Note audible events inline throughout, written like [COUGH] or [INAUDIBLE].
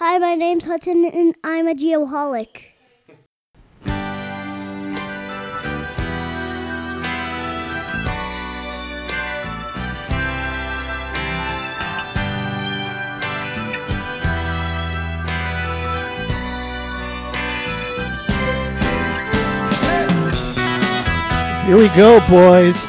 Hi, my name's Hudson, and I'm a geoholic. Here we go, boys.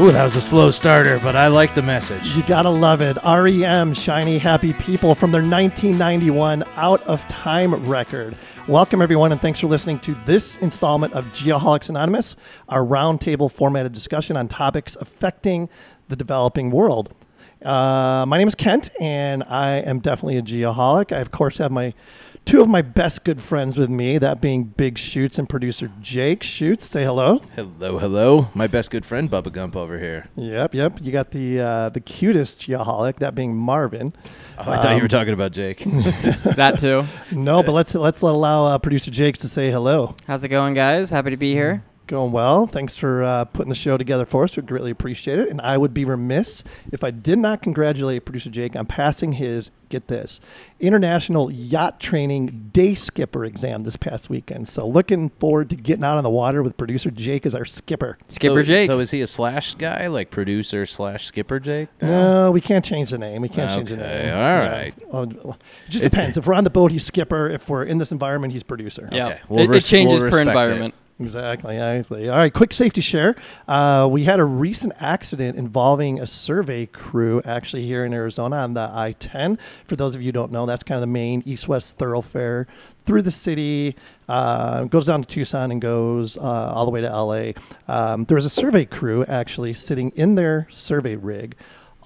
Ooh, that was a slow starter, but I like the message. You gotta love it. REM, Shiny Happy People from their 1991 Out of Time record. Welcome, everyone, and thanks for listening to this installment of Geoholics Anonymous, our roundtable formatted discussion on topics affecting the developing world. Uh, my name is Kent, and I am definitely a geoholic. I, of course, have my two of my best good friends with me, that being Big Shoots and producer Jake Shoots. Say hello. Hello, hello. My best good friend, Bubba Gump, over here. Yep, yep. You got the uh, the cutest geoholic, that being Marvin. Oh, I thought you were talking about Jake. [LAUGHS] that too. No, but let's let's let allow uh, producer Jake to say hello. How's it going, guys? Happy to be here. Going well. Thanks for uh, putting the show together for us. We greatly appreciate it. And I would be remiss if I did not congratulate producer Jake on passing his get this international yacht training day skipper exam this past weekend. So looking forward to getting out on the water with producer Jake as our skipper. Skipper so, Jake. So is he a slash guy, like producer slash skipper Jake? No, we can't change the name. We can't change the Okay, name. all Yeah. right. Well, it just depends. if we're on the boat, he's skipper. If we're in this environment, he's producer. yeah. Okay, we'll it, it changes we'll per environment. it. Exactly. Exactly. All right. Quick safety share. Uh, we had a recent accident involving a survey crew actually here in Arizona on the I-10. For those of you who don't know, that's kind of the main east-west thoroughfare through the city. Uh, goes down to Tucson and goes uh, all the way to LA. Um, there was a survey crew actually sitting in their survey rig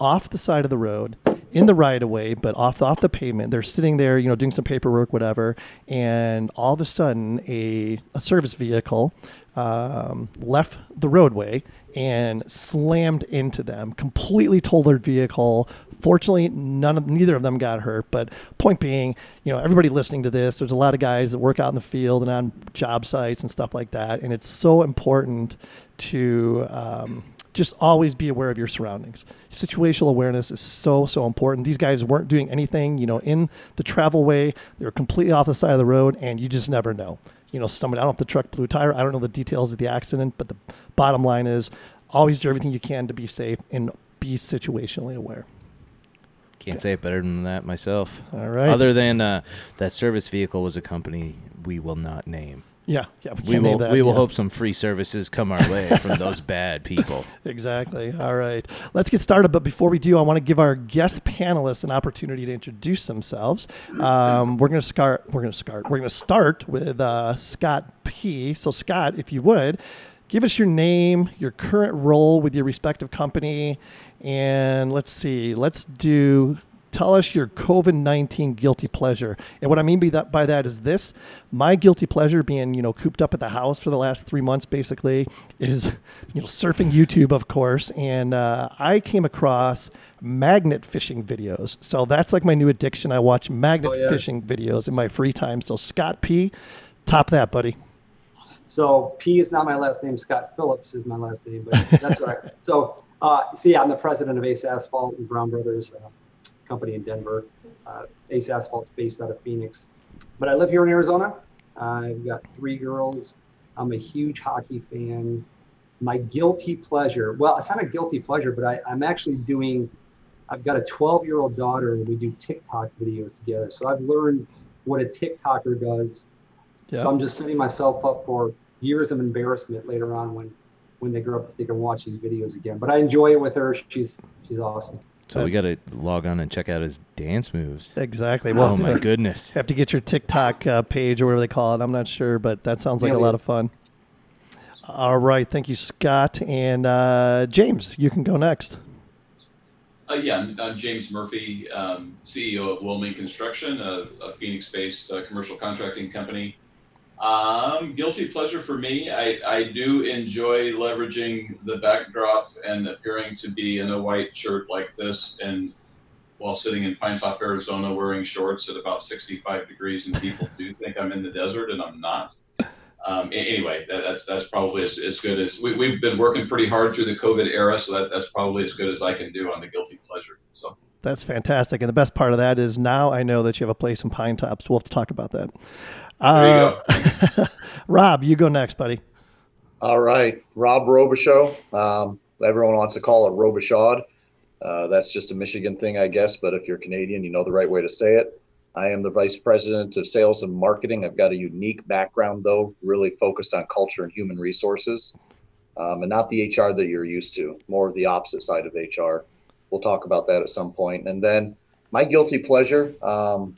off the side of the road in the right of way, but off off the pavement. They're sitting there, you know, doing some paperwork, whatever, and all of a sudden, a a service vehicle um, left the roadway and slammed into them, completely totaled their vehicle. Fortunately, none of neither of them got hurt. But point being, you know, everybody listening to this, there's a lot of guys that work out in the field and on job sites and stuff like that, and it's so important to um, just always be aware of your surroundings. Situational awareness is so so important. These guys weren't doing anything, you know, in the travel way. They were completely off the side of the road, and you just never know. You know, somebody. I don't know if the truck blew a tire. I don't know the details of the accident, but the bottom line is always do everything you can to be safe and be situationally aware. Can't say it better than that myself. All right. Other than uh, that service vehicle was a company we will not name. Yeah, yeah. We, We will that, we will yeah. hope some free services come our way from [LAUGHS] those bad people. Exactly. All right. Let's get started. But before we do, I want to give our guest panelists an opportunity to introduce themselves. Um, we're going to start. We're going to start. We're going to start with uh, Scott P. So, Scott, if you would, give us your name, your current role with your respective company, and let's see. Let's do. Tell us your COVID nineteen guilty pleasure, and what I mean by that by that is this: my guilty pleasure, being you know cooped up at the house for the last three months, basically, is you know surfing YouTube, of course, and uh, I came across magnet fishing videos. So that's like my new addiction. I watch magnet Oh, yeah. fishing videos in my free time. So Scott P, top that, buddy. So P is not my last name. Scott Phillips is my last name, but that's all right. [LAUGHS] So, uh, yeah, I'm the president of Ace Asphalt and Brown Brothers uh, company in Denver. Uh, Ace Asphalt's based out of Phoenix, but I live here in Arizona. I've got three girls. I'm a huge hockey fan. My guilty pleasure, well, it's not a guilty pleasure, but I, I'm actually doing, I've got a 12 year old daughter and we do TikTok videos together. So I've learned what a TikToker does Yeah. so I'm just setting myself up for years of embarrassment later on when when they grow up they can watch these videos again. But I enjoy it with her. She's she's awesome. So we got to log on and check out his dance moves. Exactly. Well, Oh my goodness. have to get your TikTok uh, page or whatever they call it. I'm not sure, but that sounds like a lot of fun. All right, thank you, Scott and uh, James. You can go next. Uh, yeah, I'm, I'm James Murphy, um, CEO of Willmeng Construction, a, a Phoenix-based uh, commercial contracting company. Um, guilty pleasure for me. I, I do enjoy leveraging the backdrop and appearing to be in a white shirt like this, and while sitting in Pine Top, Arizona, wearing shorts at about 65 degrees, and people do think I'm in the desert, and I'm not. Um, anyway, that, that's that's probably as, as good as we, we've been working pretty hard through the COVID era, so that, that's probably as good as I can do on the guilty pleasure. So That's fantastic. And the best part of that is now I know that you have a place in Pine Tops. We'll have to talk about that. There Uh, [LAUGHS] Rob, you go next, buddy. All right, Rob Robichaud. Um, everyone wants to call it Robichaud. Uh, that's just a Michigan thing, I guess. But if you're Canadian, you know the right way to say it. I am the vice president of sales and marketing. I've got a unique background, though, really focused on culture and human resources, um, and not the HR that you're used to. More of the opposite side of HR. We'll talk about that at some point. And then my guilty pleasure um,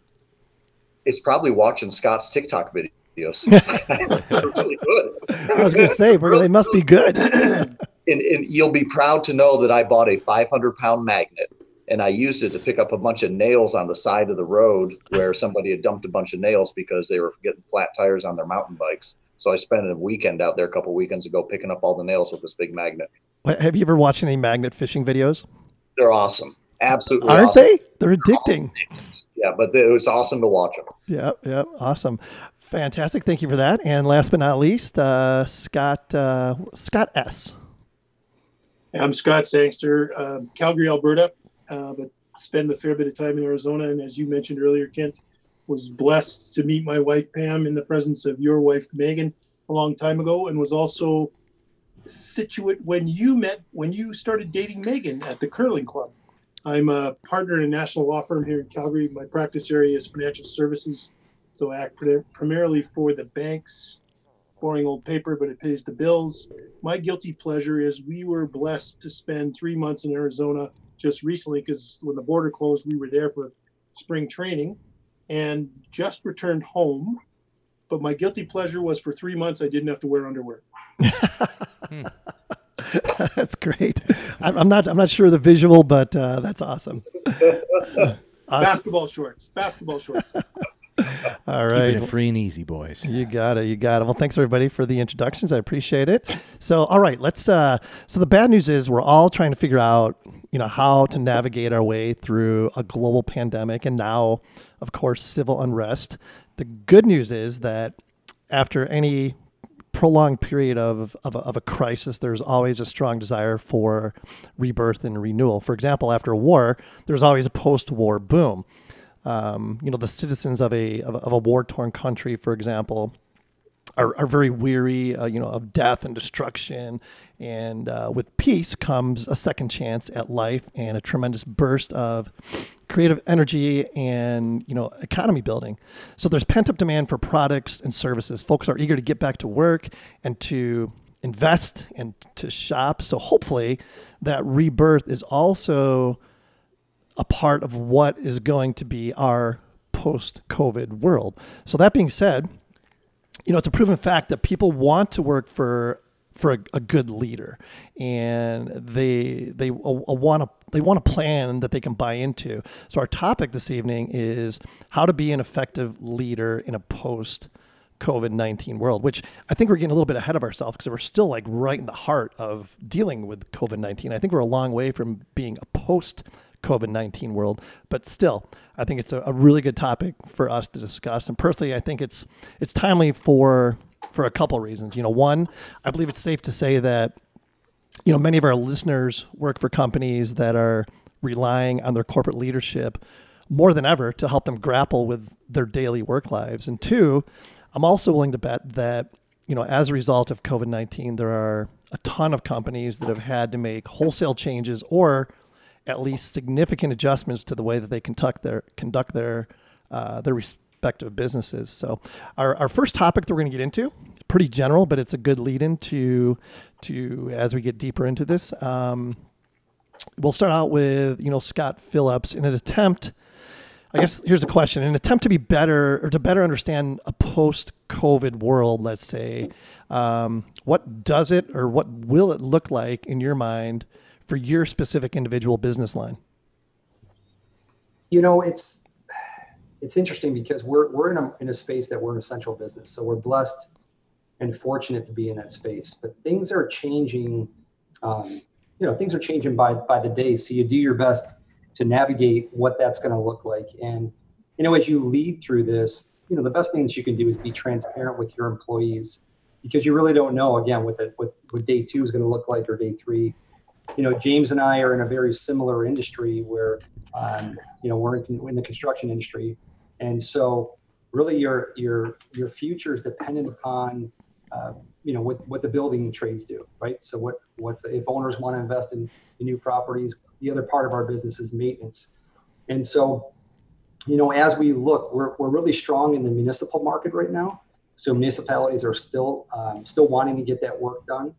is probably watching Scott's TikTok videos. [LAUGHS] They're really good. I was going to say, they must be good. [CLEARS THROAT] and, and you'll be proud to know that I bought a 500 pound magnet and I used it to pick up a bunch of nails on the side of the road where somebody had dumped a bunch of nails because they were getting flat tires on their mountain bikes. So I spent a weekend out there a couple weekends ago picking up all the nails with this big magnet. Have you ever watched any magnet fishing videos? They're awesome. Absolutely Aren't awesome. they? They're addicting. Yeah, but it was awesome to watch them. Yeah, yeah, awesome, fantastic. Thank you for that. And last but not least, uh, Scott uh, Scott S. I'm Scott Sangster, um, Calgary, Alberta, uh, but spend a fair bit of time in Arizona. And as you mentioned earlier, Kent was blessed to meet my wife Pam in the presence of your wife Megan a long time ago, and was also situate when you met when you started dating Megan at the curling club. I'm a partner in a national law firm here in Calgary. My practice area is financial services, so I act primarily for the banks. Boring old paper, but it pays the bills my guilty pleasure is we were blessed to spend three months in Arizona just recently because when the border closed, we were there for spring training and just returned home. But my guilty pleasure was for three months, I didn't have to wear underwear. [LAUGHS] [LAUGHS] [LAUGHS] Hmm. [LAUGHS] that's great. I'm, I'm not I'm not sure the visual, but uh, that's awesome. [LAUGHS] awesome. Basketball shorts, basketball shorts. [LAUGHS] All right. Keeping right. it free and easy, boys. You got it. You got it. Well, thanks everybody for the introductions. I appreciate it. So, all right, let's. Uh, so the bad news is we're all trying to figure out, you know, how to navigate our way through a global pandemic, and now, of course, civil unrest. The good news is that after any prolonged period of, of, a, of a crisis, there's always a strong desire for rebirth and renewal. For example, after a war, there's always a post-war boom. Um, you know, the citizens of a of of a war-torn country, for example, are, are very weary, uh, you know, of death and destruction. And uh, with peace comes a second chance at life and a tremendous burst of creative energy and you know economy building. So there's pent up demand for products and services. Folks are eager to get back to work and to invest and to shop. So hopefully that rebirth is also a part of what is going to be our post COVID world. So that being said, you know, it's a proven fact that people want to work for for a, a good leader, and they they want to they want a plan that they can buy into. So our topic this evening is how to be an effective leader in a post COVID 19 world, which I think we're getting a little bit ahead of ourselves because we're still like right in the heart of dealing with COVID 19. I think we're a long way from being a post COVID 19 world, but still, I think it's a, a, really good topic for us to discuss. And personally, I think it's it's timely for for a couple reasons. You know, one, I believe it's safe to say that you know many of our listeners work for companies that are relying on their corporate leadership more than ever to help them grapple with their daily work lives. And two, I'm also willing to bet that, you know, as a result of COVID 19, there are a ton of companies that have had to make wholesale changes or at least significant adjustments to the way that they conduct their conduct their uh, their respective businesses. So, our, our first topic that we're going to get into, pretty general, but it's a good lead into to as we get deeper into this. Um, we'll start out with you know Scott Phillips in an attempt. I guess here's a question: in an attempt to be better or to better understand a post-COVID world, let's say, um, what does it or what will it look like in your mind for your specific individual business line? You know, it's it's interesting because we're we're in a in a space that we're an essential business, so we're blessed and fortunate to be in that space. But things are changing. Um, you know, things are changing by by the day. So you do your best to navigate what that's going to look like. And you know, as you lead through this, you know, the best thing that you can do is be transparent with your employees because you really don't know again what the what, what day two is going to look like or day three you know, James and I are in a very similar industry where, um, you know, we're in, in the construction industry, and so really your your your future is dependent upon, uh, you know, what what the building trades do, right? So what what's if owners want to invest in, in new properties, the other part of our business is maintenance, and so, you know, as we look, we're we're really strong in the municipal market right now. So municipalities are still um, still wanting to get that work done.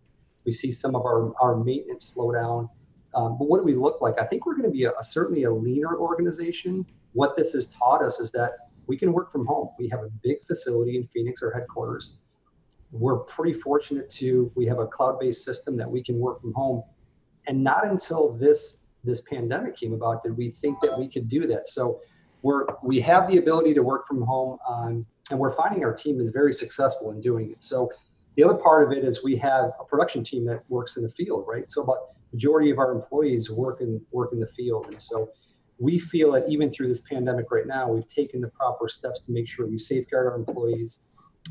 We see some of our, our maintenance slow down. Um, but what do we look like? I think we're going to be a, a, certainly a leaner organization. What this has taught us is that we can work from home. We have a big facility in Phoenix, our headquarters. We're pretty fortunate to we have a cloud-based system that we can work from home. And not until this this pandemic came about did we think that we could do that. So we're we have the ability to work from home, um, and we're finding our team is very successful in doing it. So the other part of it is we have a production team that works in the field, right? So about majority of our employees work in work in the field, and so we feel that even through this pandemic right now, we've taken the proper steps to make sure we safeguard our employees,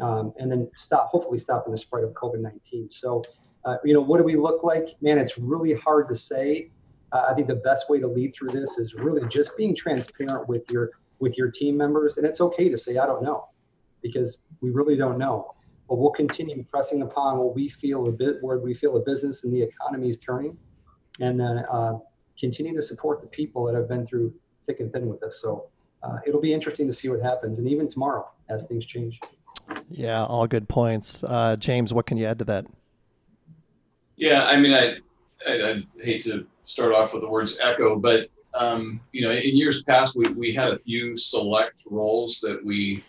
um, and then stop hopefully stopping the spread of COVID nineteen. So, uh, you know, what do we look like? Man, it's really hard to say. Uh, I think the best way to lead through this is really just being transparent with your with your team members, and it's okay to say I don't know, because we really don't know but we'll continue pressing upon what we feel a bit where we feel the business and the economy is turning, and then uh, continue to support the people that have been through thick and thin with us. So uh, it'll be interesting to see what happens, and even tomorrow as things change. Yeah, all good points. Uh, James, what can you add to that? Yeah, I mean, I, I, I hate to start off with the words echo, but um, you know, in years past, we, we had a few select roles that we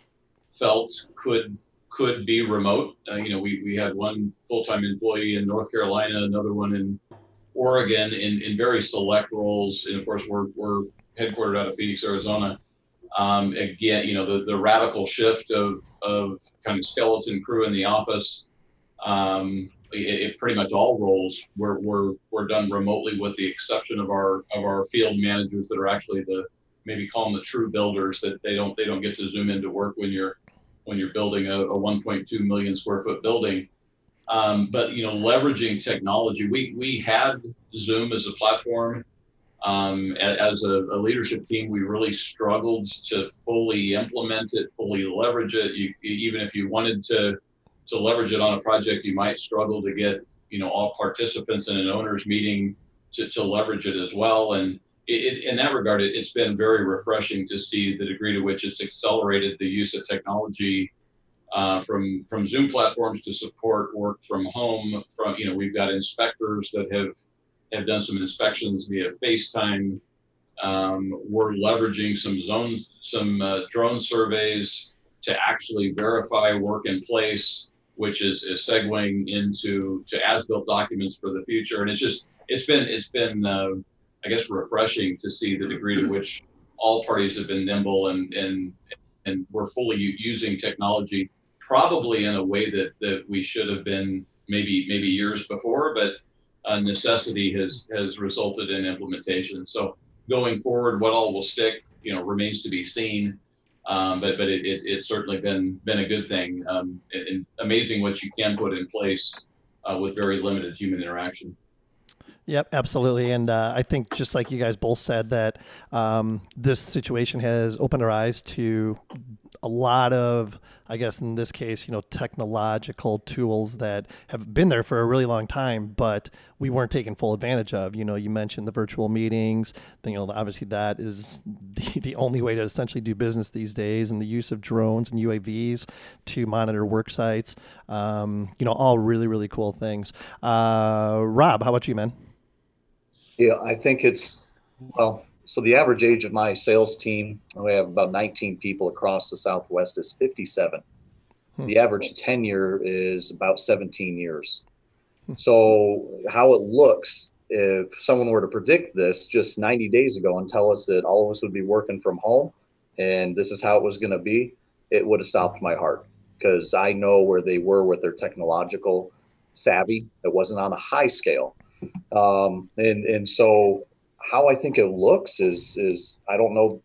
felt could could be remote. Uh, you know, we, we had one full-time employee in North Carolina, another one in Oregon in, in very select roles. And of course, we're, we're headquartered out of Phoenix, Arizona. Um, again, you know, the, the radical shift of, of kind of skeleton crew in the office, um, it, it, pretty much all roles were, were, were done remotely with the exception of our, of our field managers that are actually the, maybe call them the true builders that they don't, they don't get to zoom into work when you're, when you're building a, a 1.2 million square foot building. Um, but you know, leveraging technology, we we had Zoom as a platform. Um, as a, a, leadership team, we really struggled to fully implement it, fully leverage it. You, even if you wanted to to leverage it on a project, you might struggle to get you know all participants in an owners meeting to, to leverage it as well. And it, in that regard, it, has been very refreshing to see the degree to which it's accelerated the use of technology uh, from from Zoom platforms to support work from home. From you know, we've got inspectors that have have done some inspections via FaceTime. Um, we're leveraging some zone some uh, drone surveys to actually verify work in place, which is, is segueing into to as-built documents for the future. And it's just it's been it's been uh, I guess, refreshing to see the degree to which all parties have been nimble and and and we're fully using technology, probably in a way that that we should have been maybe maybe years before, but necessity has has resulted in implementation. So going forward, what all will stick, you know, remains to be seen. Um, but but it, it, it's certainly been been a good thing um, and, and amazing what you can put in place uh, with very limited human interaction. Yep, absolutely. And uh, I think just like you guys both said, that um, this situation has opened our eyes to a lot of, I guess in this case, you know, technological tools that have been there for a really long time, but we weren't taking full advantage of. You know, you mentioned the virtual meetings. Then, You know, obviously that is [LAUGHS] the, the only way to essentially do business these days, and the use of drones and UAVs to monitor work sites. Um, you know, all really, really cool things. Uh, Rob, how about you, man? Yeah, I think it's, well, so the average age of my sales team, we have about 19 people across the Southwest, is 57. Hmm. The average tenure is about 17 years. Hmm. So, how it looks, if someone were to predict this just 90 days ago and tell us that all of us would be working from home and this is how it was going to be, it would have stopped my heart because I know where they were with their technological savvy. It wasn't on a high scale um, and and so how I think it looks is is I don't know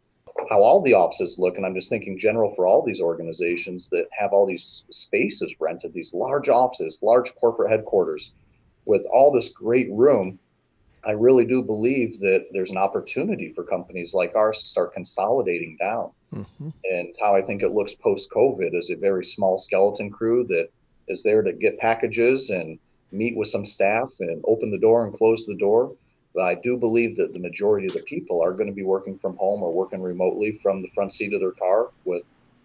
how all the offices look, and I'm just thinking general for all these organizations that have all these spaces rented, these large offices, large corporate headquarters, with all this great room. I really do believe that there's an opportunity for companies like ours to start consolidating down. Mhm. And how I think it looks post COVID is a very small skeleton crew that is there to get packages and meet with some staff and open the door and close the door. But I do believe that the majority of the people are going to be working from home or working remotely from the front seat of their car with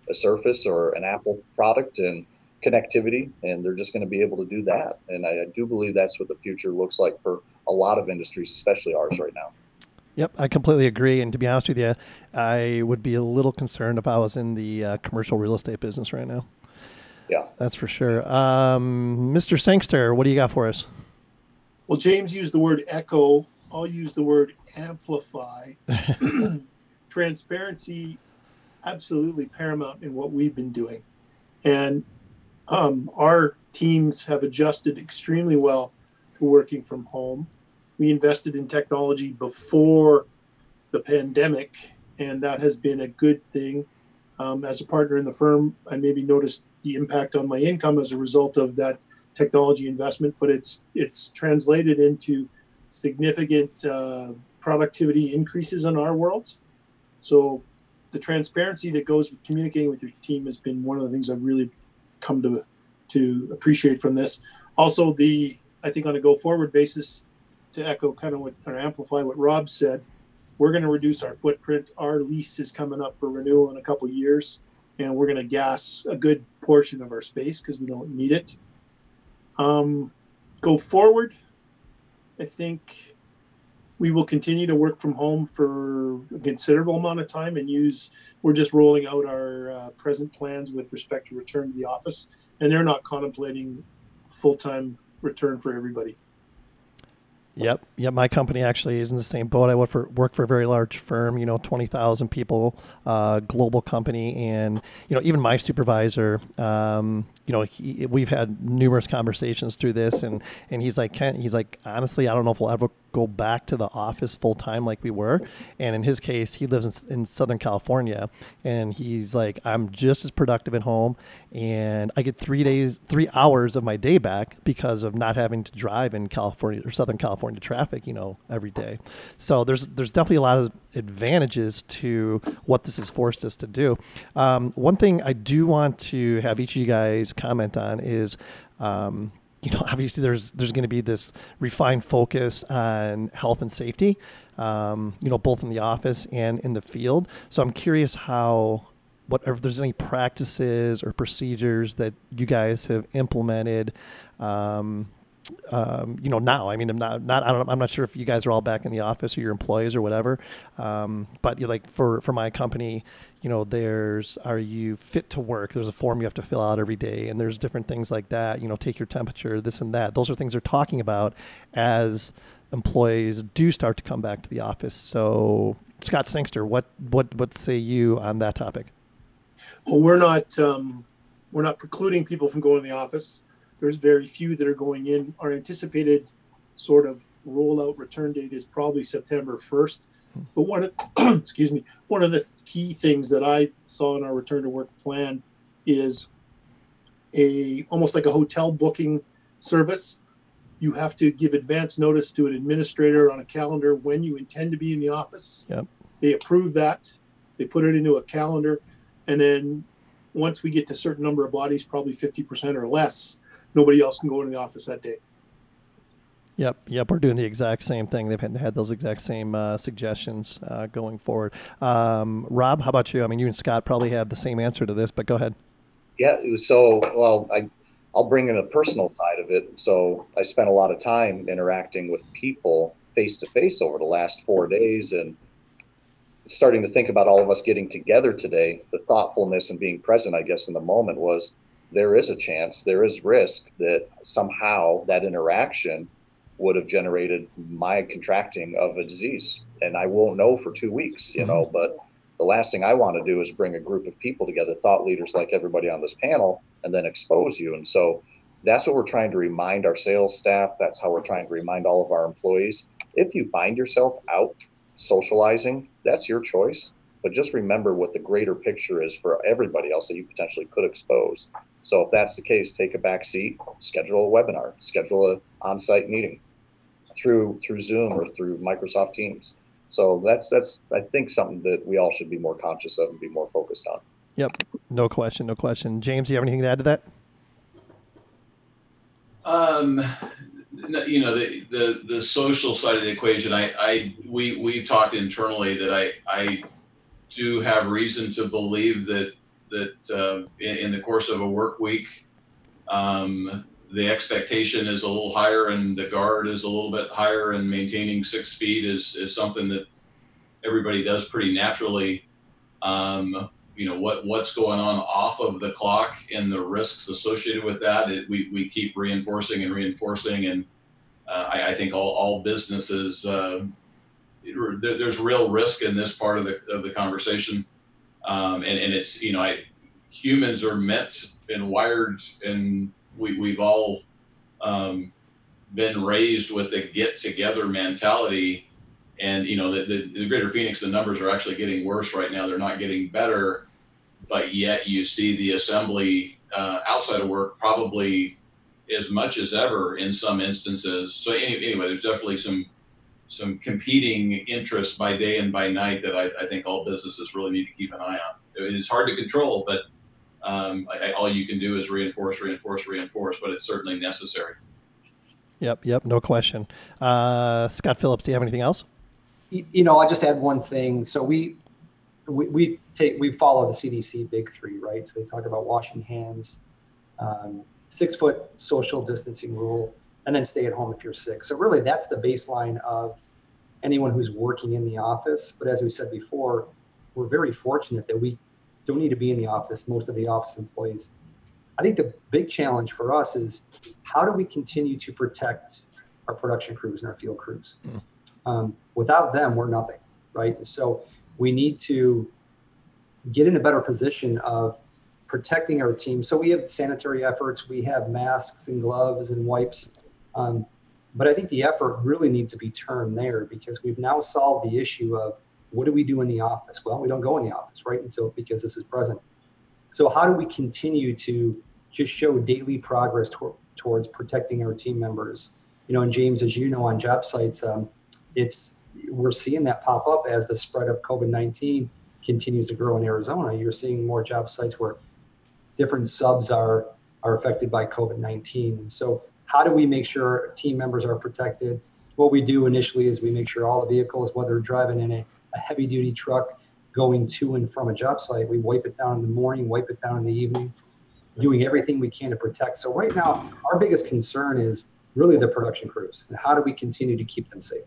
a Surface or an Apple product and connectivity, and they're just going to be able to do that. And I, I do believe that's what the future looks like for a lot of industries, especially ours right now. Yep, I completely agree. And to be honest with you, I would be a little concerned if I was in the uh, commercial real estate business right now. Yeah. That's for sure. Um, Mr. Sangster, what do you got for us? Well, James used the word echo. I'll use the word amplify. [LAUGHS] [CLEARS THROAT] Transparency, absolutely paramount in what we've been doing. And um, our teams have adjusted extremely well to working from home. We invested in technology before the pandemic, and that has been a good thing. Um, as a partner in the firm, I maybe noticed the impact on my income as a result of that technology investment, but it's it's translated into significant uh, productivity increases in our world. So the transparency that goes with communicating with your team has been one of the things I've really come to to appreciate from this. Also, the I think on a go forward basis, to echo kind of what or amplify what Rob said, we're going to reduce our footprint. Our lease is coming up for renewal in a couple years, and we're going to gas a good portion of our space because we don't need it. Um, go forward, I think we will continue to work from home for a considerable amount of time and use. We're just rolling out our uh, present plans with respect to return to the office, and they're not contemplating full time return for everybody. Yep, yep. My company actually is in the same boat. I work for work for a very large firm, you know, twenty thousand people, uh, global company, and you know, even my supervisor, um, you know, he, we've had numerous conversations through this, and and he's like, Kent, he's like, honestly, I don't know if we'll ever go back to the office full time like we were. And in his case, he lives in, in Southern California, and he's like, I'm just as productive at home, and I get three days, three hours of my day back because of not having to drive in California or Southern California traffic, you know, every day. So there's there's definitely a lot of advantages to what this has forced us to do. Um, one thing I do want to have each of you guys comment on is. Um, you know, [LAUGHS] obviously there's there's going to be this refined focus on health and safety, um, you know, both in the office and in the field. So I'm curious how, what if there's any practices or procedures that you guys have implemented. Um, um, you know, now. I mean, I'm not, not, I don't, I'm not sure if you guys are all back in the office or your employees or whatever. Um, but you like for, for my company, you know, there's, are you fit to work? There's a form you have to fill out every day and there's different things like that, you know, take your temperature, this and that. Those are things they're talking about as employees do start to come back to the office. So Scott Sangster, what, what, what say you on that topic? Well, we're not um, we're not precluding people from going to the office. There's very few that are going in. Our anticipated sort of rollout return date is probably September 1st. But one of [CLEARS THROAT] excuse me, one of the key things that I saw in our return to work plan is a almost like a hotel booking service. You have to give advance notice to an administrator on a calendar when you intend to be in the office. Yep. They approve that. They put it into a calendar and then once we get to a certain number of bodies, probably 50% or less, nobody else can go into the office that day. Yep, yep, we're doing the exact same thing. They've had, those exact same uh, suggestions uh, going forward. Um, Rob, how about you? I mean, you and Scott probably have the same answer to this, but go ahead. Yeah, so well. I I'll bring in a personal side of it. So I spent a lot of time interacting with people face to face over the last four days, and starting to think about all of us getting together today. The thoughtfulness and being present, I guess, in the moment was there is a chance, there is risk that somehow that interaction would have generated my contracting of a disease, and I won't know for two weeks, you know, mm-hmm. but the last thing I want to do is bring a group of people together, thought leaders like everybody on this panel, and then expose you. And so that's what we're trying to remind our sales staff. That's how we're trying to remind all of our employees. If you find yourself out socializing, that's your choice. But just remember what the greater picture is for everybody else that you potentially could expose. So if that's the case, take a back seat, schedule a webinar, schedule an on-site meeting. Through through Zoom or through Microsoft Teams. So that's that's I think something that we all should be more conscious of and be more focused on. Yep. No question. No question. James, do you have anything to add to that? Um, you know, the, the, the social side of the equation, I, I, we, we talked internally that I, I do have reason to believe that, that, uh, in, in the course of a work week, um, the expectation is a little higher and the guard is a little bit higher and maintaining six feet is, is something that everybody does pretty naturally. Um, you know what what's going on off of the clock and the risks associated with that it, we, we keep reinforcing and reinforcing and uh, I, I think all, all businesses uh, there, there's real risk in this part of the of the conversation um, and, and it's you know I, humans are meant and wired and we, we've all um, been raised with a get together mentality. And you know the, the, the greater phoenix the numbers are actually getting worse right now. They're not getting better. But yet you see the assembly uh, outside of work probably as much as ever in some instances. So any, anyway there's definitely some some competing interests by day and by night that I, I think all businesses really need to keep an eye on. It's hard to control but um, I, I, all you can do is reinforce reinforce reinforce but it's certainly necessary Yep. Yep. No question. Uh, Scott Phillips, do you have anything else? you you know, I'll just add one thing. So we, we, we take, we follow the CDC big three, right? So they talk about washing hands, um, six foot social distancing rule, and then stay at home if you're sick. So really that's the baseline of anyone who's working in the office. But as we said before, we're very fortunate that we don't need to be in the office, most of the office employees. I think the big challenge for us is how do we continue to protect our production crews and our field crews? Um, without them, we're nothing, right? So we need to get in a better position of protecting our team. So we have sanitary efforts, we have masks and gloves and wipes. Um, but I think the effort really needs to be turned there because we've now solved the issue of what do we do in the office? Well, we don't go in the office, right? Until because this is present. So how do we continue to just show daily progress tor- towards protecting our team members? You know, and James, as you know, on job sites, um, it's we're seeing that pop up as the spread of COVID nineteen continues to grow in Arizona. You're seeing more job sites where different subs are are affected by COVID nineteen, and so how do we make sure our team members are protected? What we do initially is we make sure all the vehicles, whether driving in a, a heavy duty truck going to and from a job site, we wipe it down in the morning, wipe it down in the evening, doing everything we can to protect. So right now, our biggest concern is really the production crews and how do we continue to keep them safe?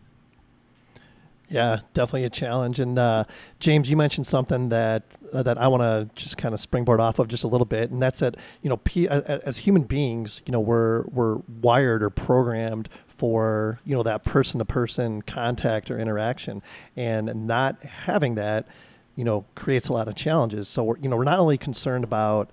Yeah, definitely a challenge. And uh, James, you mentioned something that uh, that I want to just kind of springboard off of just a little bit, and that's that you know, P, as human beings, you know, we're we're wired or programmed for you know that person to person contact or interaction, and not having that, you know, creates a lot of challenges. So we're you know we're not only concerned about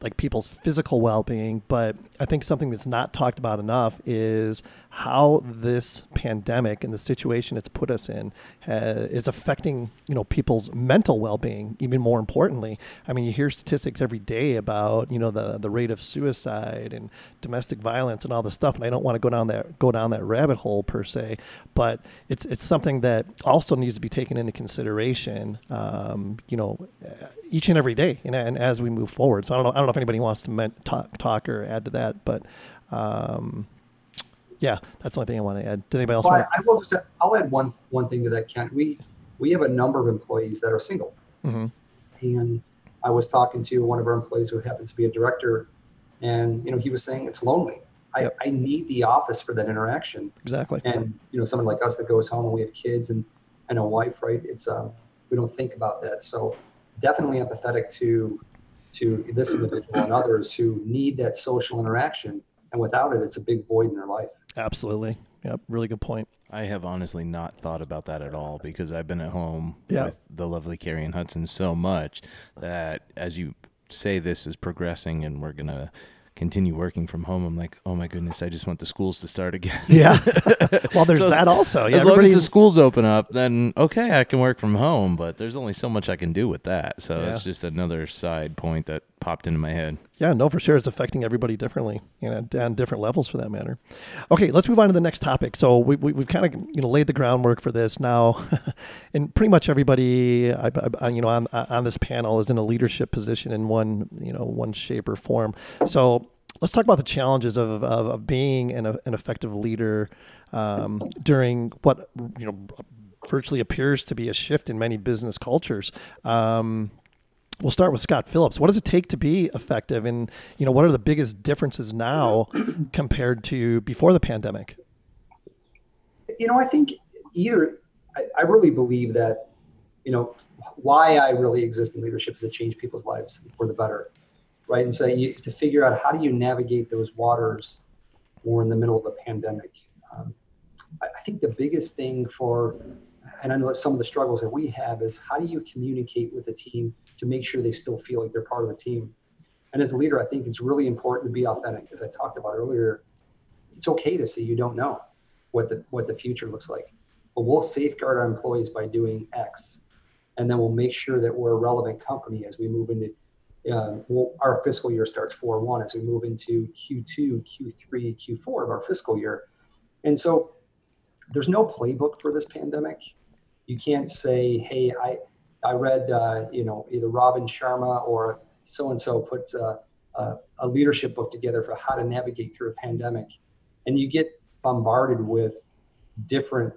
like people's physical well-being but i think something that's not talked about enough is how this pandemic and the situation it's put us in uh, is affecting you know people's mental well-being even more importantly. I mean you hear statistics every day about you know the the rate of suicide and domestic violence and all this stuff and i don't want to go down that go down that rabbit hole per se but it's it's something that also needs to be taken into consideration um, you know each and every day and, and as we move forward. So i don't know i don't know if anybody wants to talk talk or add to that but um, yeah, that's the only thing I want to add. Did anybody else Well, I? I will just, I'll add one, one thing to that, Kent. We, we have a number of employees that are single. hmm And I was talking to one of our employees who happens to be a director and, you know, he was saying it's lonely. I, Yep. I need the office for that interaction. Exactly. And, you know, someone like us that goes home and we have kids and, and a wife, right? It's, um, we don't think about that. So definitely empathetic to, to this individual and others who need that social interaction. And without it, it's a big void in their life. Absolutely. Yep. Really good point. I have honestly not thought about that at all because I've been at home Yeah. with the lovely Carrie and Hudson so much that as you say this is progressing and we're gonna continue working from home. I'm like, oh my goodness, I just want the schools to start again. [LAUGHS] Yeah. [LAUGHS] well, there's So that also. Yeah, as long as the schools open up, then okay, I can work from home. But there's only so much I can do with that. So Yeah. it's just another side point that popped into my head. Yeah, no, for sure. It's affecting everybody differently, you know, on different levels for that matter. Okay, let's move on to the next topic. So we, we, we've kind of you know laid the groundwork for this now, [LAUGHS] and pretty much everybody, I, I, you know, on on this panel is in a leadership position in one you know one shape or form. So let's talk about the challenges of of, of being an, an effective leader um, during what you know virtually appears to be a shift in many business cultures. Um, We'll start with Scott Phillips. What does it take to be effective, and you know what are the biggest differences now [CLEARS THROAT] compared to before the pandemic? you know, I think either I, I really believe that, you know, why I really exist in leadership is to change people's lives for the better, right? And so you to figure out how do you navigate those waters we're in the middle of a pandemic. Um, I, I think the biggest thing for, and I know some of the struggles that we have is how do you communicate with the team to make sure they still feel like they're part of a team. And as a leader, I think it's really important to be authentic. As I talked about earlier, it's okay to say you don't know what the what the future looks like. But we'll safeguard our employees by doing X, and then we'll make sure that we're a relevant company as we move into. Uh, our fiscal year starts 4 1 as we move into Q2, Q3, Q4 of our fiscal year. And so there's no playbook for this pandemic. You can't say, hey, I, I read, uh, you know, either Robin Sharma or so and so puts a, a, a leadership book together for how to navigate through a pandemic. And you get bombarded with different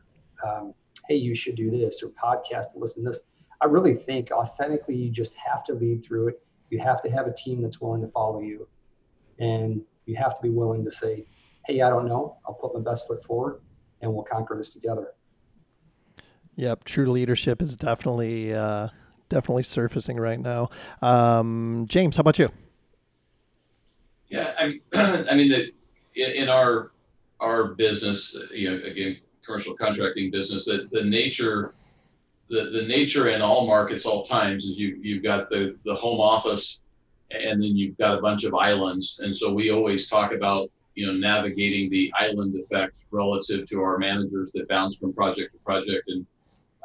um, hey you should do this or podcast to listen to this. I really think authentically you just have to lead through it. You have to have a team that's willing to follow you. And you have to be willing to say hey i don't know. I'll put my best foot forward and we'll conquer this together Yep, true leadership is definitely uh, definitely surfacing right now. Um, James, how about you? Yeah, I, [CLEARS THROAT] I mean in, in our our business, you know, again, commercial contracting business, that the nature, the, the nature in all markets, all times, is you you've got the the home office, and then you've got a bunch of islands, and so we always talk about you know navigating the island effect relative to our managers that bounce from project to project, and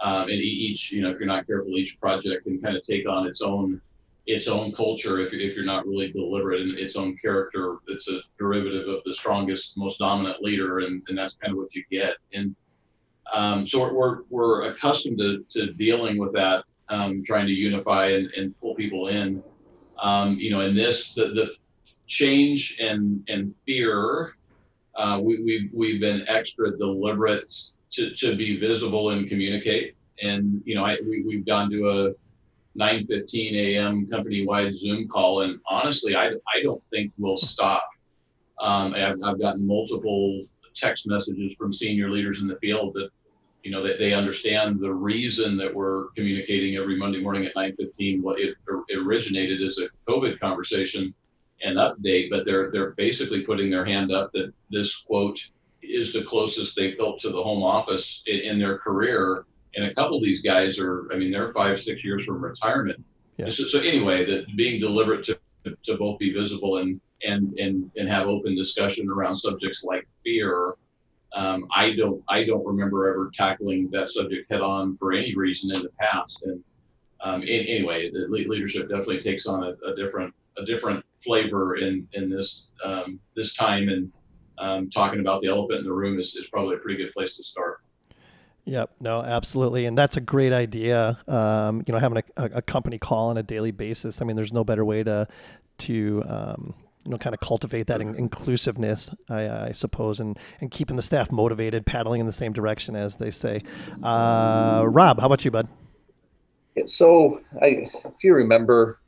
um, and each you know if you're not careful, each project can kind of take on its own its own culture if, if you're not really deliberate and its own character. It's a derivative of the strongest most dominant leader and, and that's kind of what you get. And um, so we're, we're, we're accustomed to, to dealing with that um, trying to unify and, and pull people in. Um, you know in this the, the change and and fear uh, we, we've, we've been extra deliberate to, to be visible and communicate and you know I, we, we've gone to a 9:15 a.m. company-wide Zoom call, and honestly, I I don't think we'll stop. Um, I've, I've gotten multiple text messages from senior leaders in the field that, you know, that they understand the reason that we're communicating every Monday morning at 9:15. What it, it originated as a COVID conversation and update, but they're they're basically putting their hand up that this quote is the closest they felt to the home office in, in their career. And a couple of these guys are i mean they're five six years from retirement. Yeah. so, so anyway that being deliberate to, to both be visible and and and and have open discussion around subjects like fear um, i don't i don't remember ever tackling that subject head on for any reason in the past. And um, in, anyway the le- leadership definitely takes on a, a different a different flavor in in this um, this time and um, talking about the elephant in the room is, is probably a pretty good place to start Yep, no, absolutely, and that's a great idea. Um, you know, having a, a, a company call on a daily basis. I mean, there's no better way to to um, you know kind of cultivate that in- inclusiveness, I, I suppose, and and keeping the staff motivated, paddling in the same direction, as they say. Uh, Rob, how about you, bud? So, I, if you remember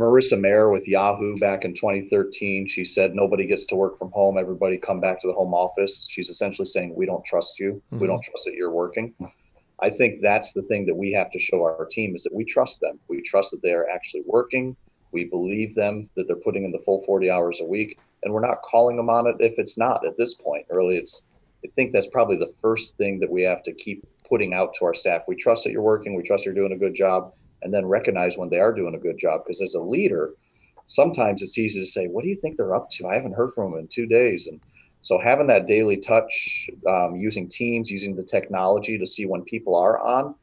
Marissa Mayer with Yahoo back in 2013, she said nobody gets to work from home. Everybody come back to the home office. She's essentially saying we don't trust you. We don't mm-hmm. trust that you're working. I think that's the thing that we have to show our team is that we trust them. We trust that they're actually working. We believe them that they're putting in the full 40 hours a week, and we're not calling them on it if it's not at this point. Early, it's. I think that's probably the first thing that we have to keep putting out to our staff. We trust that you're working. We trust you're doing a good job, and then recognize when they are doing a good job. Because as a leader, sometimes it's easy to say, "What do you think they're up to?" I haven't heard from them in two days, and so having that daily touch, um, using Teams, using the technology to see when people are on,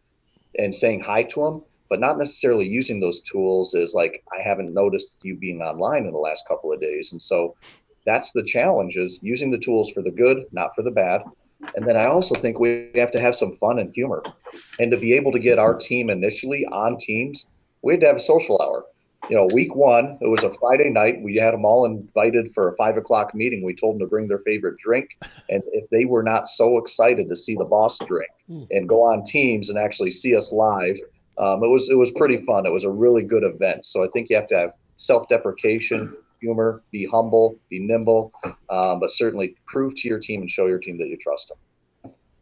and saying hi to them, but not necessarily using those tools is like I haven't noticed you being online in the last couple of days, and so that's the challenge is using the tools for the good, not for the bad. And then I also think we have to have some fun and humor. And to be able to get our team initially on teams, we had to have a social hour. You know, week one, it was a Friday night. We had them all invited for a five o'clock meeting. We told them to bring their favorite drink. And if they were not so excited to see the boss drink and go on teams and actually see us live, um, it was it was pretty fun. It was a really good event. So I think you have to have self-deprecation, humor, be humble, be nimble, um, but certainly prove to your team and show your team that you trust them.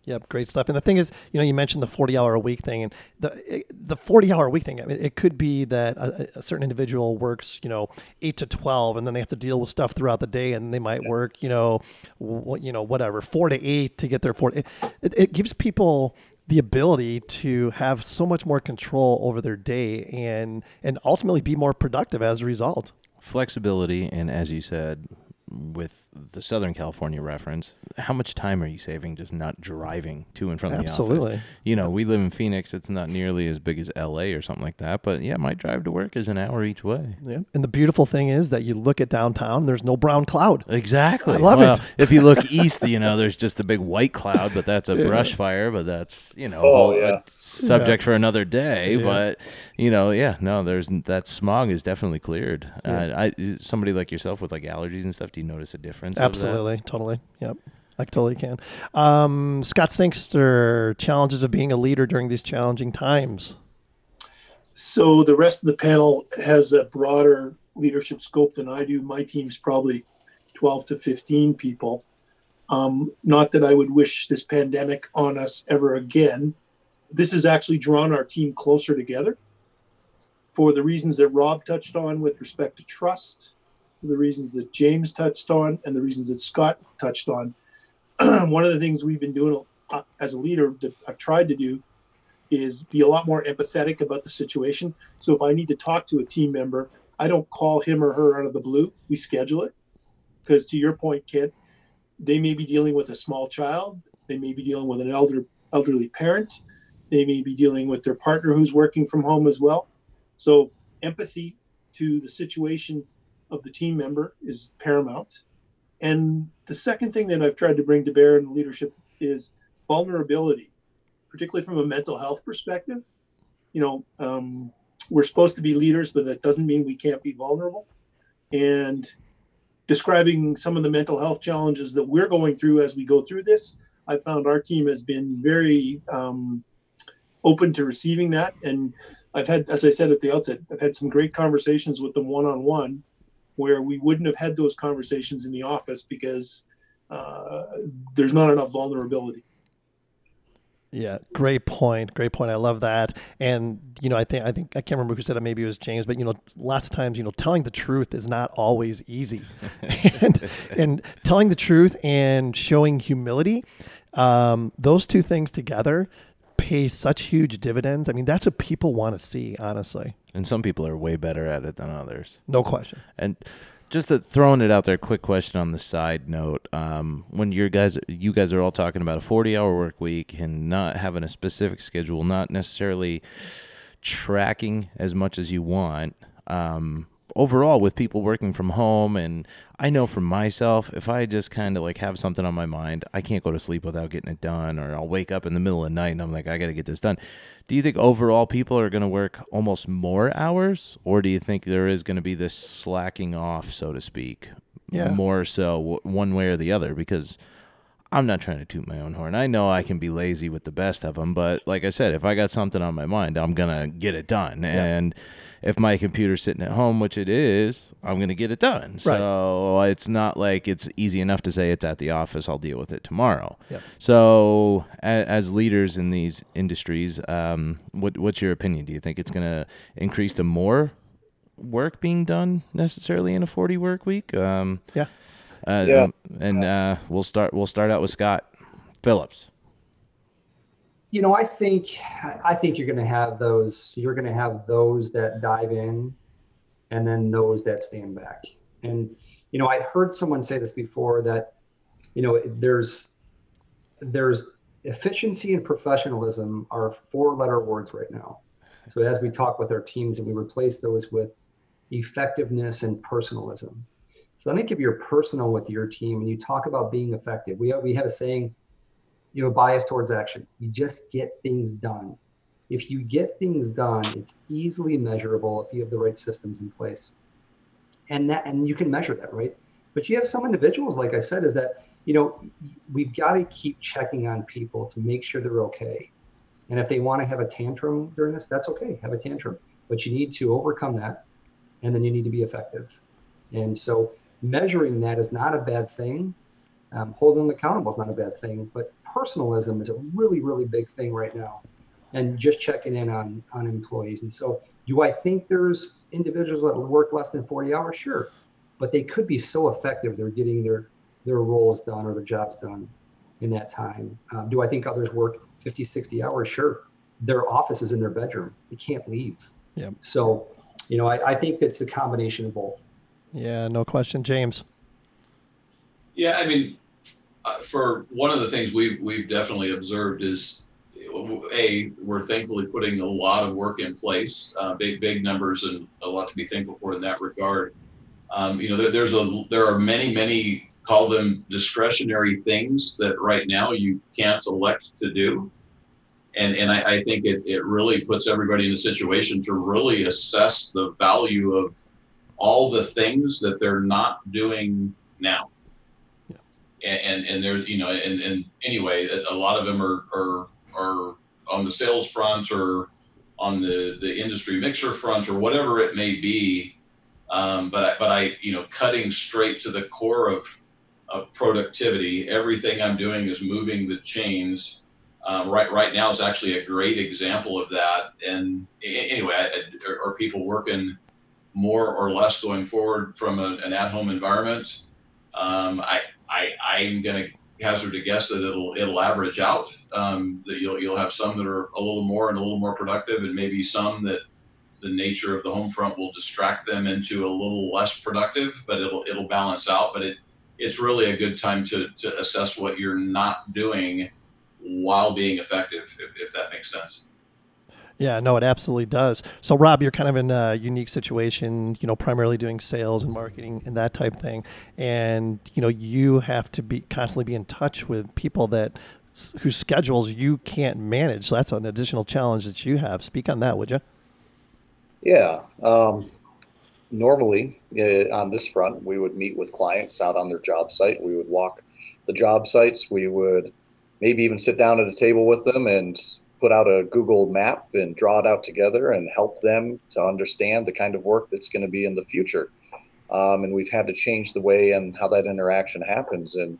Yep, great stuff. And the thing is, you know, you mentioned the 40 hour a week thing and the the 40 hour a week thing. I mean, it could be that a, a certain individual works, you know, 8 to 12 and then they have to deal with stuff throughout the day and they might work, you know, you know, whatever, 4 to 8 to get their 40. It, it gives people the ability to have so much more control over their day and and ultimately be more productive as a result. Flexibility, and as you said, with the Southern California reference, how much time are you saving just not driving to and from the office? Absolutely. You know, we live in Phoenix. It's not nearly as big as LA or something like that, but yeah, my drive to work is an hour each way. Yeah. And the beautiful thing is that you look at downtown, there's no brown cloud. Exactly. I love well, it. if you look [LAUGHS] east, you know, there's just a big white cloud, but that's a brush fire, but that's, you know, Oh, a yeah. subject for another day. Yeah. But, you know, yeah, no, there's that smog is definitely cleared. Uh, I somebody like yourself with like allergies and stuff, do you notice a difference? Of that? Absolutely, totally. Yep. I totally can. Um, Scott Sangster, challenges of being a leader during these challenging times. So the rest of the panel has a broader leadership scope than I do. My team's probably 12 to 15 people. Um, not that I would wish this pandemic on us ever again. This has actually drawn our team closer together for the reasons that Rob touched on with respect to trust, for the reasons that James touched on, and the reasons that Scott touched on. [CLEARS THROAT] One of the things we've been doing uh, as a leader that I've tried to do is be a lot more empathetic about the situation. So if I need to talk to a team member, I don't call him or her out of the blue. We schedule it. Because to your point, Kent, they may be dealing with a small child. They may be dealing with an elder elderly parent. They may be dealing with their partner who's working from home as well. So empathy to the situation of the team member is paramount. And the second thing that I've tried to bring to bear in leadership is vulnerability particularly from a mental health perspective. You know, um, we're supposed to be leaders, but that doesn't mean we can't be vulnerable. And describing some of the mental health challenges that we're going through as we go through this, I found our team has been very um, open to receiving that. And I've had, as I said at the outset, I've had some great conversations with them one on one where we wouldn't have had those conversations in the office because uh, there's not enough vulnerability. Yeah, great point. Great point. I love that. And you know, I think I think I can't remember who said it. Maybe it was James. But you know, lots of times, you know, telling the truth is not always easy, [LAUGHS] and and telling the truth and showing humility, um, those two things together pay such huge dividends. I mean, that's what people want to see. Honestly, And some people are way better at it than others. no question. And just throwing it out there, quick question on the side note: um, when you guys, you guys are all talking about a forty-hour work week and not having a specific schedule, not necessarily tracking as much as you want. Um, overall, with people working from home, and I know for myself, if I just kind of like have something on my mind, I can't go to sleep without getting it done, or I'll wake up in the middle of the night and I'm like, I got to get this done. Do you think overall people are going to work almost more hours, or do you think there is going to be this slacking off, so to speak, Yeah. more so w- one way or the other? Because I'm not trying to toot my own horn. I know I can be lazy with the best of them, but like I said, if I got something on my mind, I'm gonna get it done. And if my computer's sitting at home, which it is, I'm gonna get it done. So it's not like it's easy enough to say it's at the office. I'll deal with it tomorrow. Yep. So a- as leaders in these industries, um, what what's your opinion? Do you think it's gonna increase to more work being done necessarily in a 40 work week? Um, Yeah. uh, Yeah. and uh, we'll start. We'll start out with Scott Phillips. You know, I think I think you're going to have those. You're going to have those that dive in and then those that stand back. And you know, I heard someone say this before that you know there's there's efficiency and professionalism are four letter words right now. So as we talk with our teams and we replace those with effectiveness and personalism. So I think if you're personal with your team and you talk about being effective, we we have a saying, you have a bias towards action. You just get things done. If you get things done, it's easily measurable if you have the right systems in place. And that and you can measure that, right? But you have some individuals, like I said, is that you know, we've got to keep checking on people to make sure they're okay. And if they want to have a tantrum during this, that's okay. Have a tantrum, but you need to overcome that, and then you need to be effective. And so, measuring that is not a bad thing. Um, holding them accountable is not a bad thing, but personalism is a really, really big thing right now. And just checking in on on employees. And so, do I think there's individuals that work less than 40 hours? Sure, but they could be so effective. They're getting their their roles done or their jobs done in that time. Um, do I think others work 50, 60 hours? Sure. Their office is in their bedroom. They can't leave. Yep. So, you know, I, I think it's a combination of both. Yeah, no question, James. Yeah, I mean, for one of the things we've we've definitely observed is, a we're thankfully putting a lot of work in place, uh, big big numbers, and a lot to be thankful for in that regard. Um, you know, there, there's a there are many many call them discretionary things that right now you can't elect to do. And, and I, I think it, it really puts everybody in a situation to really assess the value of all the things that they're not doing now. And, and, there's, you know, and, and anyway, a lot of them are, are, are on the sales front or on the, the industry mixer front or whatever it may be. Um, but I, but I, you know, cutting straight to the core of of productivity. Everything I'm doing is moving the chains. Um, right right now is actually a great example of that. And anyway, are, are people working more or less going forward from a, an at-home environment? Um, I, I I'm going to hazard a guess that it'll it'll average out. Um, that you'll you'll have some that are a little more and a little more productive, and maybe some that the nature of the home front will distract them into a little less productive. But it'll it'll balance out. But it it's really a good time to, to assess what you're not doing while being effective, if, if that makes sense. Yeah, no, it absolutely does. So, Rob, you're kind of in a unique situation, you know, primarily doing sales and marketing and that type thing. And, you know, you have to be constantly be in touch with people that whose schedules you can't manage. So that's an additional challenge that you have. Speak on that, would you? Yeah. Um, normally uh, on this front, we would meet with clients out on their job site. We would walk the job sites. We would maybe even sit down at a table with them and put out a Google map and draw it out together and help them to understand the kind of work that's going to be in the future. Um, and we've had to change the way and how that interaction happens. And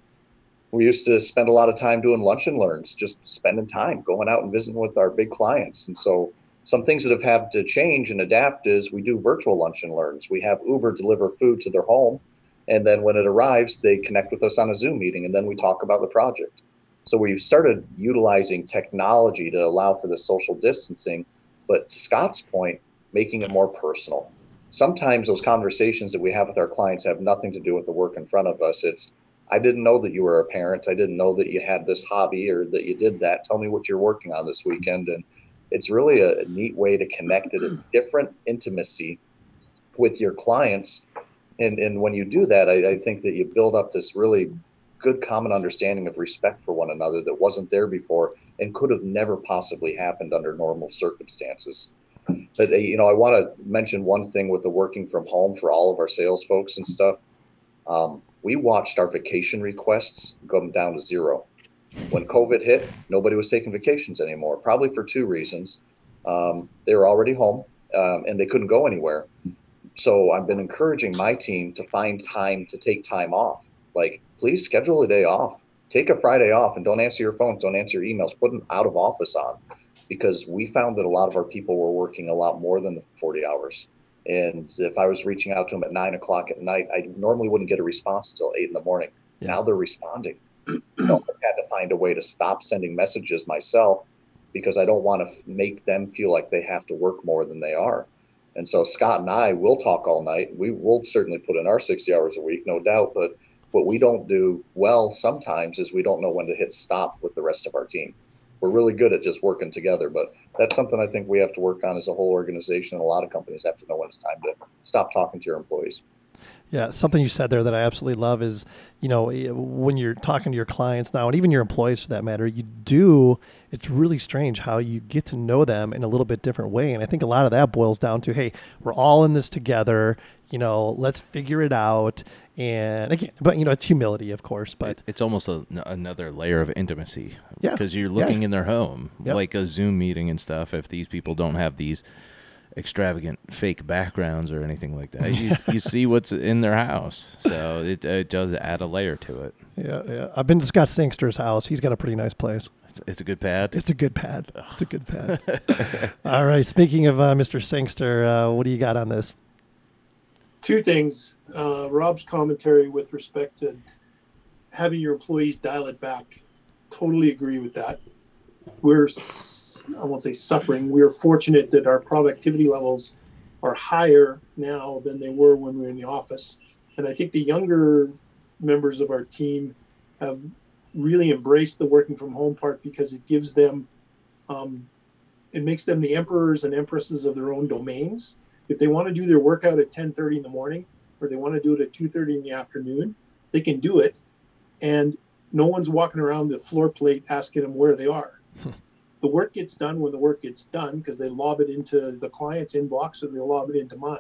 we used to spend a lot of time doing lunch and learns, just spending time going out and visiting with our big clients. And so some things that have had to change and adapt is we do virtual lunch and learns. We have Uber deliver food to their home, and then when it arrives, they connect with us on a Zoom meeting, and then we talk about the project. So we've started utilizing technology to allow for the social distancing, but to Scott's point, making it more personal. Sometimes those conversations that we have with our clients have nothing to do with the work in front of us. It's, I didn't know that you were a parent. I didn't know that you had this hobby or that you did that. Tell me what you're working on this weekend. And it's really a, neat way to connect at a different intimacy with your clients. And, and when you do that, I, I think that you build up this really good common understanding of respect for one another that wasn't there before and could have never possibly happened under normal circumstances. But uh, you know, I want to mention one thing with the working from home for all of our sales folks and stuff. Um, we watched our vacation requests come down to zero when COVID hit, nobody was taking vacations anymore, probably for two reasons. Um, they were already home um, and they couldn't go anywhere. So I've been encouraging my team to find time to take time off. Like, please schedule a day off. Take a Friday off and don't answer your phones, don't answer your emails, put an out of office on because we found that a lot of our people were working a lot more than the 40 hours. And if I was reaching out to them at nine o'clock at night, I normally wouldn't get a response until eight in the morning. Yeah. Now they're responding. [CLEARS THROAT] I've had to find a way to stop sending messages myself because I don't want to make them feel like they have to work more than they are. And so Scott and I will talk all night. We will certainly put in our 60 hours a week, no doubt. But what we don't do well sometimes is we don't know when to hit stop with the rest of our team. We're really good at just working together, but that's something I think we have to work on as a whole organization. And a lot of companies have to know when it's time to stop talking to your employees. Yeah, something you said there that I absolutely love is, you know, eh, when you're talking to your clients now, and even your employees for that matter, you do. It's really strange how you get to know them in a little bit different way, and I think a lot of that boils down to, hey, we're all in this together. You know, let's figure it out. And again, but you know, it's humility, of course. But it's almost a, another layer of intimacy. Yeah, Because you're yeah. looking in their home, like a Zoom meeting and stuff. If these people don't have these extravagant fake backgrounds or anything like that, you, [LAUGHS] you see what's in their house. So it, it does add a layer to it. yeah, yeah, I've been to Scott Sangster's house. He's got a pretty nice place. It's, it's a good pad. It's a good pad. It's a good pad. [LAUGHS] All right. Speaking of uh, Mr. Sangster, uh, what do you got on this? two things. Uh, Rob's commentary with respect to having your employees dial it back. Totally agree with that. We're, s- I won't say suffering. We are fortunate that our productivity levels are higher now than they were when we were in the office. And I think the younger members of our team have really embraced the working from home part because it gives them, um, it makes them the emperors and empresses of their own domains if they want to do their workout at 10:30 in the morning or they want to do it at 2:30 in the afternoon, they can do it and no one's walking around the floor plate asking them where they are. The work gets done when the work gets done because they lob it into the client's inbox or they lob it into mine.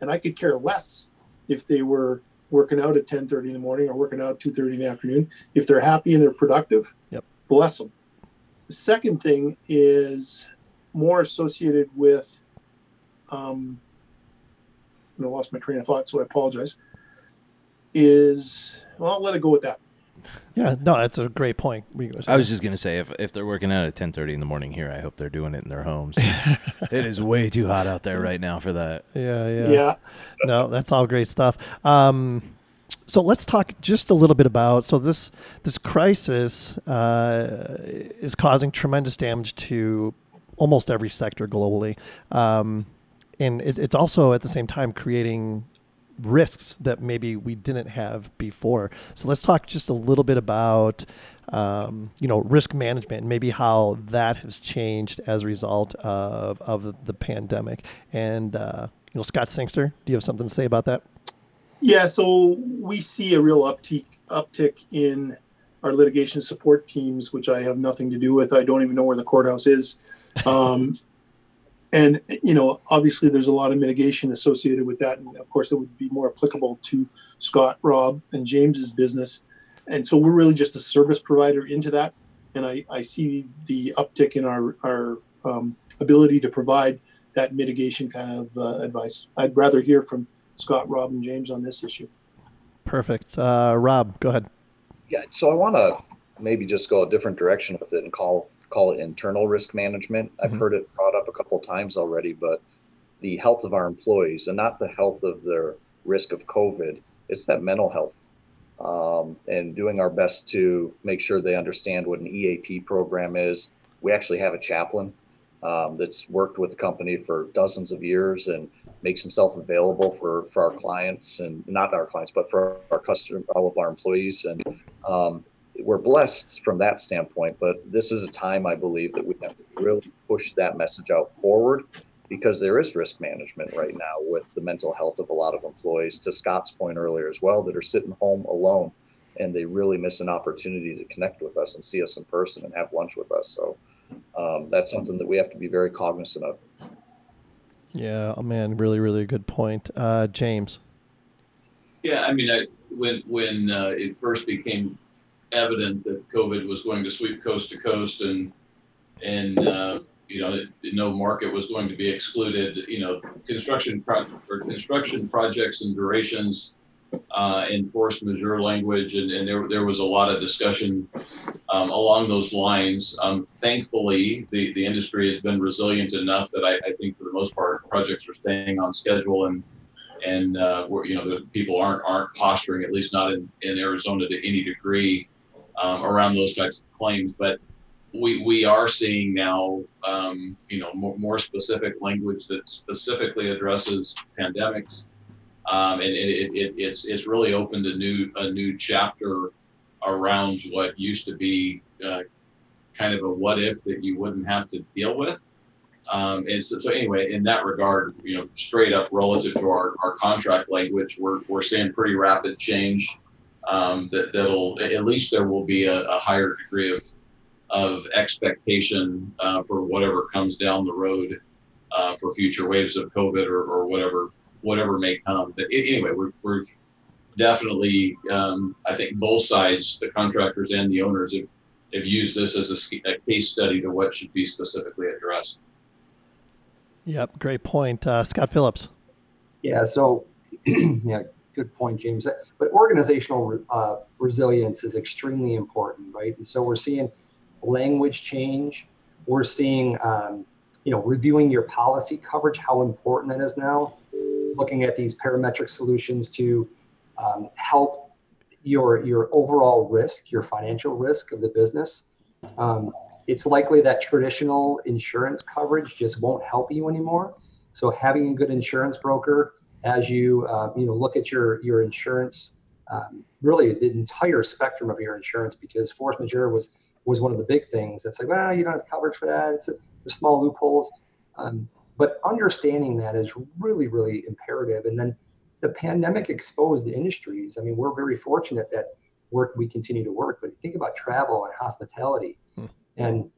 And I could care less if they were working out at 10:30 in the morning or working out at 2:30 in the afternoon. If they're happy and they're productive, Yep. bless them. The second thing is more associated with um, I lost my train of thought, so I apologize. Is well, I'll let it go with that. Yeah, no, that's a great point. I was just gonna say if if they're working out at ten thirty in the morning here, I hope they're doing it in their homes. [LAUGHS] it is way too hot out there right now for that. yeah, yeah, Yeah, No, that's all great stuff. Um, so let's talk just a little bit about so this this crisis uh, is causing tremendous damage to almost every sector globally, um, and it, it's also at the same time creating risks that maybe we didn't have before. So let's talk just a little bit about um, you know risk management and maybe how that has changed as a result of of the pandemic. And uh, you know, Scott Sangster, do you have something to say about that? yeah. So we see a real uptick uptick in our litigation support teams, which I have nothing to do with. I don't even know where the courthouse is. Um, and you know, obviously, there's a lot of mitigation associated with that, and of course, it would be more applicable to Scott, Rob, and James's business. And so, we're really just a service provider into that. And I, I see the uptick in our our um, ability to provide that mitigation kind of uh, advice. I'd rather hear from Scott, Rob, and James on this issue. Perfect. Uh, Rob, go ahead. Yeah, so I want to maybe just go a different direction with it and call call it internal risk management. I've Mhm. heard it brought up a couple of times already, but the health of our employees and not the health of their risk of COVID. It's that mental health, um, and doing our best to make sure they understand what an EAP program is. We actually have a chaplain um, that's worked with the company for dozens of years and makes himself available for for our clients and not our clients, but for our customer, all of our employees and um, we're blessed from that standpoint, but this is a time I believe that we have to really push that message out forward because there is risk management right now with the mental health of a lot of employees. To Scott's point earlier as well, that are sitting home alone and they really miss an opportunity to connect with us and see us in person and have lunch with us. So um, that's something that we have to be very cognizant of. Yeah, oh man, really, really good point. Uh, James. Yeah, I mean, I, when when uh, it first became evident that COVID was going to sweep coast to coast, and and uh, you know, no market was going to be excluded. You know, construction pro- or construction projects and durations uh, in force majeure language, and, and there there was a lot of discussion um, along those lines. Um, thankfully, the the industry has been resilient enough that I, I think for the most part projects are staying on schedule and and uh, you know the people aren't aren't posturing, at least not in, in Arizona to any degree, um, around those types of claims. But we we are seeing now, um, you know, more, more specific language that specifically addresses pandemics, um, and it, it, it, it's it's really opened a new a new chapter around what used to be uh, kind of a what if that you wouldn't have to deal with. Um, and so, so anyway, in that regard, you know, straight up relative to our, our contract language, we're, we're seeing pretty rapid change. Um, that that'll at least there will be a, a higher degree of of expectation uh, for whatever comes down the road uh, for future waves of COVID or, or whatever whatever may come. But a- anyway, we're, we're definitely um, I think both sides, the contractors and the owners, have, have used this as a, a case study to what should be specifically addressed. Yep, great point. Uh, Scott Phillips. Yeah, so, [CLEARS THROAT] yeah, good point, James. But organizational uh, resilience is extremely important, right? And so we're seeing language change. We're seeing, um, you know, reviewing your policy coverage, how important that is now. Looking at these parametric solutions to um, help your your overall risk, your financial risk of the business. Um, it's likely that traditional insurance coverage just won't help you anymore. So having a good insurance broker as you uh, you know look at your your insurance, um, really the entire spectrum of your insurance, because force majeure was was one of the big things. That's like, well, you don't have coverage for that. It's a, there's small loopholes, um, but understanding that is really really imperative. And then the pandemic exposed the industries. I mean, we're very fortunate that work we continue to work, but think about travel and hospitality and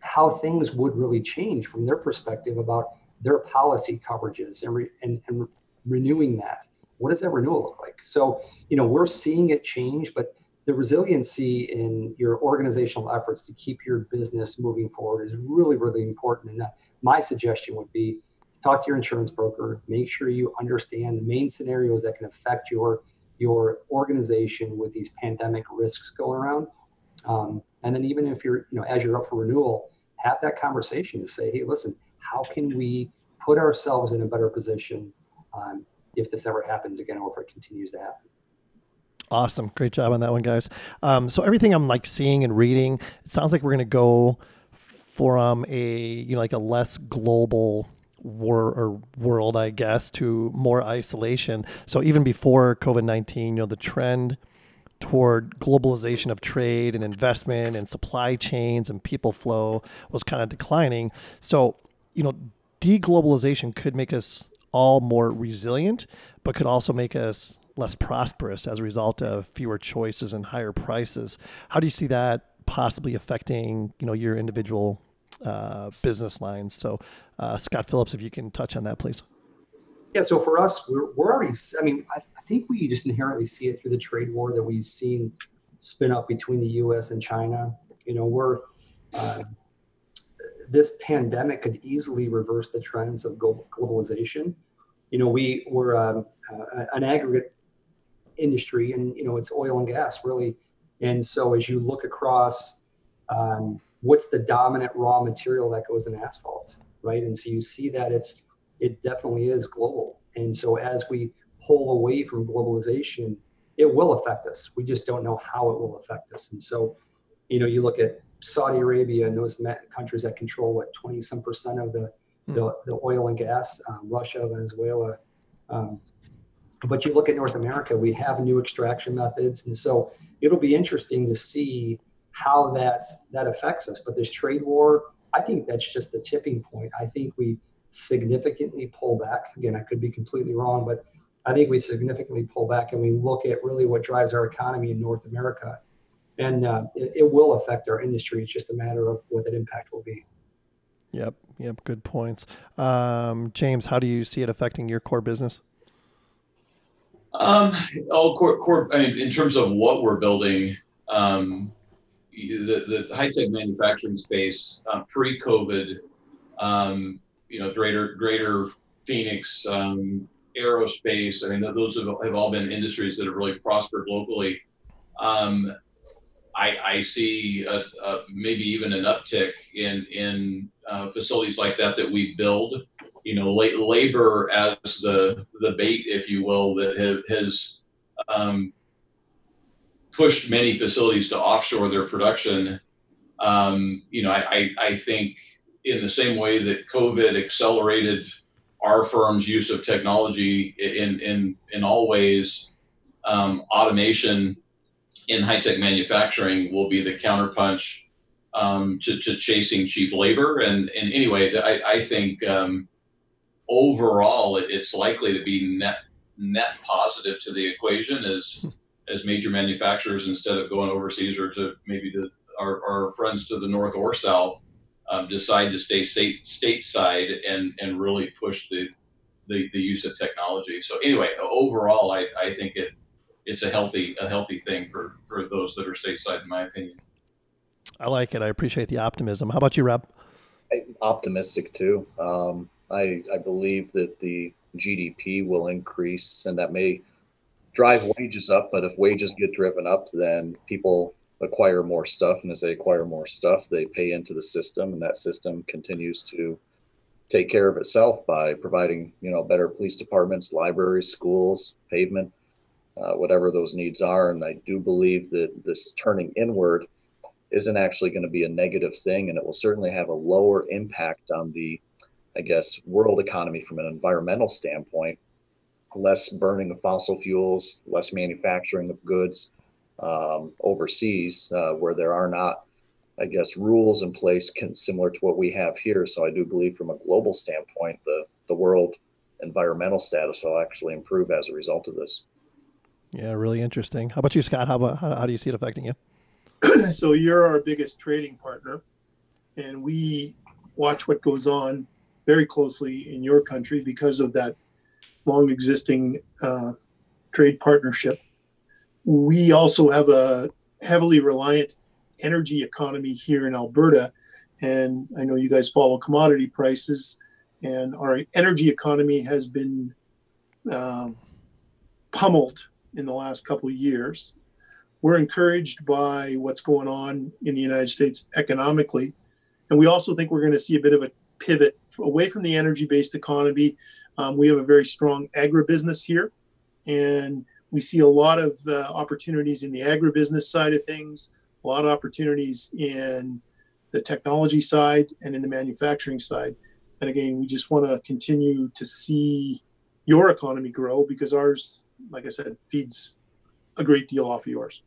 how things would really change from their perspective about their policy coverages and, re, and, and renewing that. What does that renewal look like? So, you know, we're seeing it change, but the resiliency in your organizational efforts to keep your business moving forward is really, really important. And that, my suggestion would be to talk to your insurance broker, make sure you understand the main scenarios that can affect your your organization with these pandemic risks going around. Um, and then even if you're, you know, as you're up for renewal, have that conversation to say, hey, listen, how can we put ourselves in a better position um, if this ever happens again or if it continues to happen? Awesome. Great job on that one, guys. Um, so everything I'm like seeing and reading, it sounds like we're going to go from a, you know, like a less global wor- or world, I guess, to more isolation. So even before COVID-19, you know, the trend toward globalization of trade and investment and supply chains and people flow was kind of declining. So, you know, deglobalization could make us all more resilient, but could also make us less prosperous as a result of fewer choices and higher prices. How do you see that possibly affecting, you know, your individual uh, business lines? So, uh, Scott Phillips, if you can touch on that, please. Yeah, so for us, we're, we're already, I mean, I, I think we just inherently see it through the trade war that we've seen spin up between the US and China. You know, we're, uh, this pandemic could easily reverse the trends of globalization. You know, we were um, uh, an aggregate industry and, you know, it's oil and gas really. And so as you look across, um, what's the dominant raw material that goes in asphalt, right? And so you see that it's, it definitely is global. And so as we pull away from globalization, it will affect us. We just don't know how it will affect us. And so, you know, you look at Saudi Arabia and those countries that control what 20 some percent of the, mm. the, the, oil and gas, um, Russia, Venezuela. Um, but you look at North America, we have new extraction methods. And so it'll be interesting to see how that's, that affects us. But this trade war, I think that's just the tipping point. I think we significantly pull back. Again, I could be completely wrong, but I think we significantly pull back and we look at really what drives our economy in North America. And uh, it, it, will affect our industry. It's just a matter of what that impact will be. Yep. Yep. Good points. Um, James, how do you see it affecting your core business? Um, oh, core, core, I mean, in terms of what we're building, um, the, the high tech manufacturing space uh, pre COVID, um, you know, greater, greater Phoenix, um, aerospace. I mean, those have, have, all been industries that have really prospered locally. Um, I, I, see a, a, maybe even an uptick in in uh, facilities like that that we build. You know, la- labor as the the bait, if you will, that have, has um, pushed many facilities to offshore their production. Um, you know, I, I, I think in the same way that COVID accelerated our firm's use of technology in in in all ways, um, automation in high tech manufacturing will be the counterpunch um, to, to chasing cheap labor. And, and anyway, I, I think um, overall it's likely to be net net positive to the equation as as major manufacturers instead of going overseas or to maybe to our, our friends to the north or south um, decide to stay state stateside and and really push the, the the use of technology. So anyway, overall, I, I think it it's a healthy a healthy thing for for those that are stateside, in my opinion. I like it. I appreciate the optimism. How about you, Rob? I'm optimistic too. Um, I I believe that the GDP will increase, and that may drive wages up. But if wages get driven up, then people acquire more stuff, and as they acquire more stuff, they pay into the system, and that system continues to take care of itself by providing you know better police departments, libraries, schools, pavement, uh, whatever those needs are. And I do believe that this turning inward isn't actually going to be a negative thing, and it will certainly have a lower impact on the, I guess, world economy from an environmental standpoint. Less burning of fossil fuels, less manufacturing of goods um, overseas, uh, where there are not, I guess, rules in place can, similar to what we have here. So I do believe, from a global standpoint, the the world environmental status will actually improve as a result of this. Yeah, really interesting. How about you, Scott? How about how, how do you see it affecting you? [CLEARS THROAT] so you're our biggest trading partner, and we watch what goes on very closely in your country because of that long existing uh, trade partnership. We also have a heavily reliant energy economy here in Alberta, and I know you guys follow commodity prices, and our energy economy has been um, pummeled in the last couple of years we're encouraged by what's going on in the United States economically. And we also think we're going to see a bit of a pivot away from the energy based economy. Um, we have a very strong agribusiness here, and we see a lot of uh, opportunities in the agribusiness side of things, a lot of opportunities in the technology side and in the manufacturing side. And again, we just want to continue to see your economy grow because ours, like I said, feeds a great deal off of yours.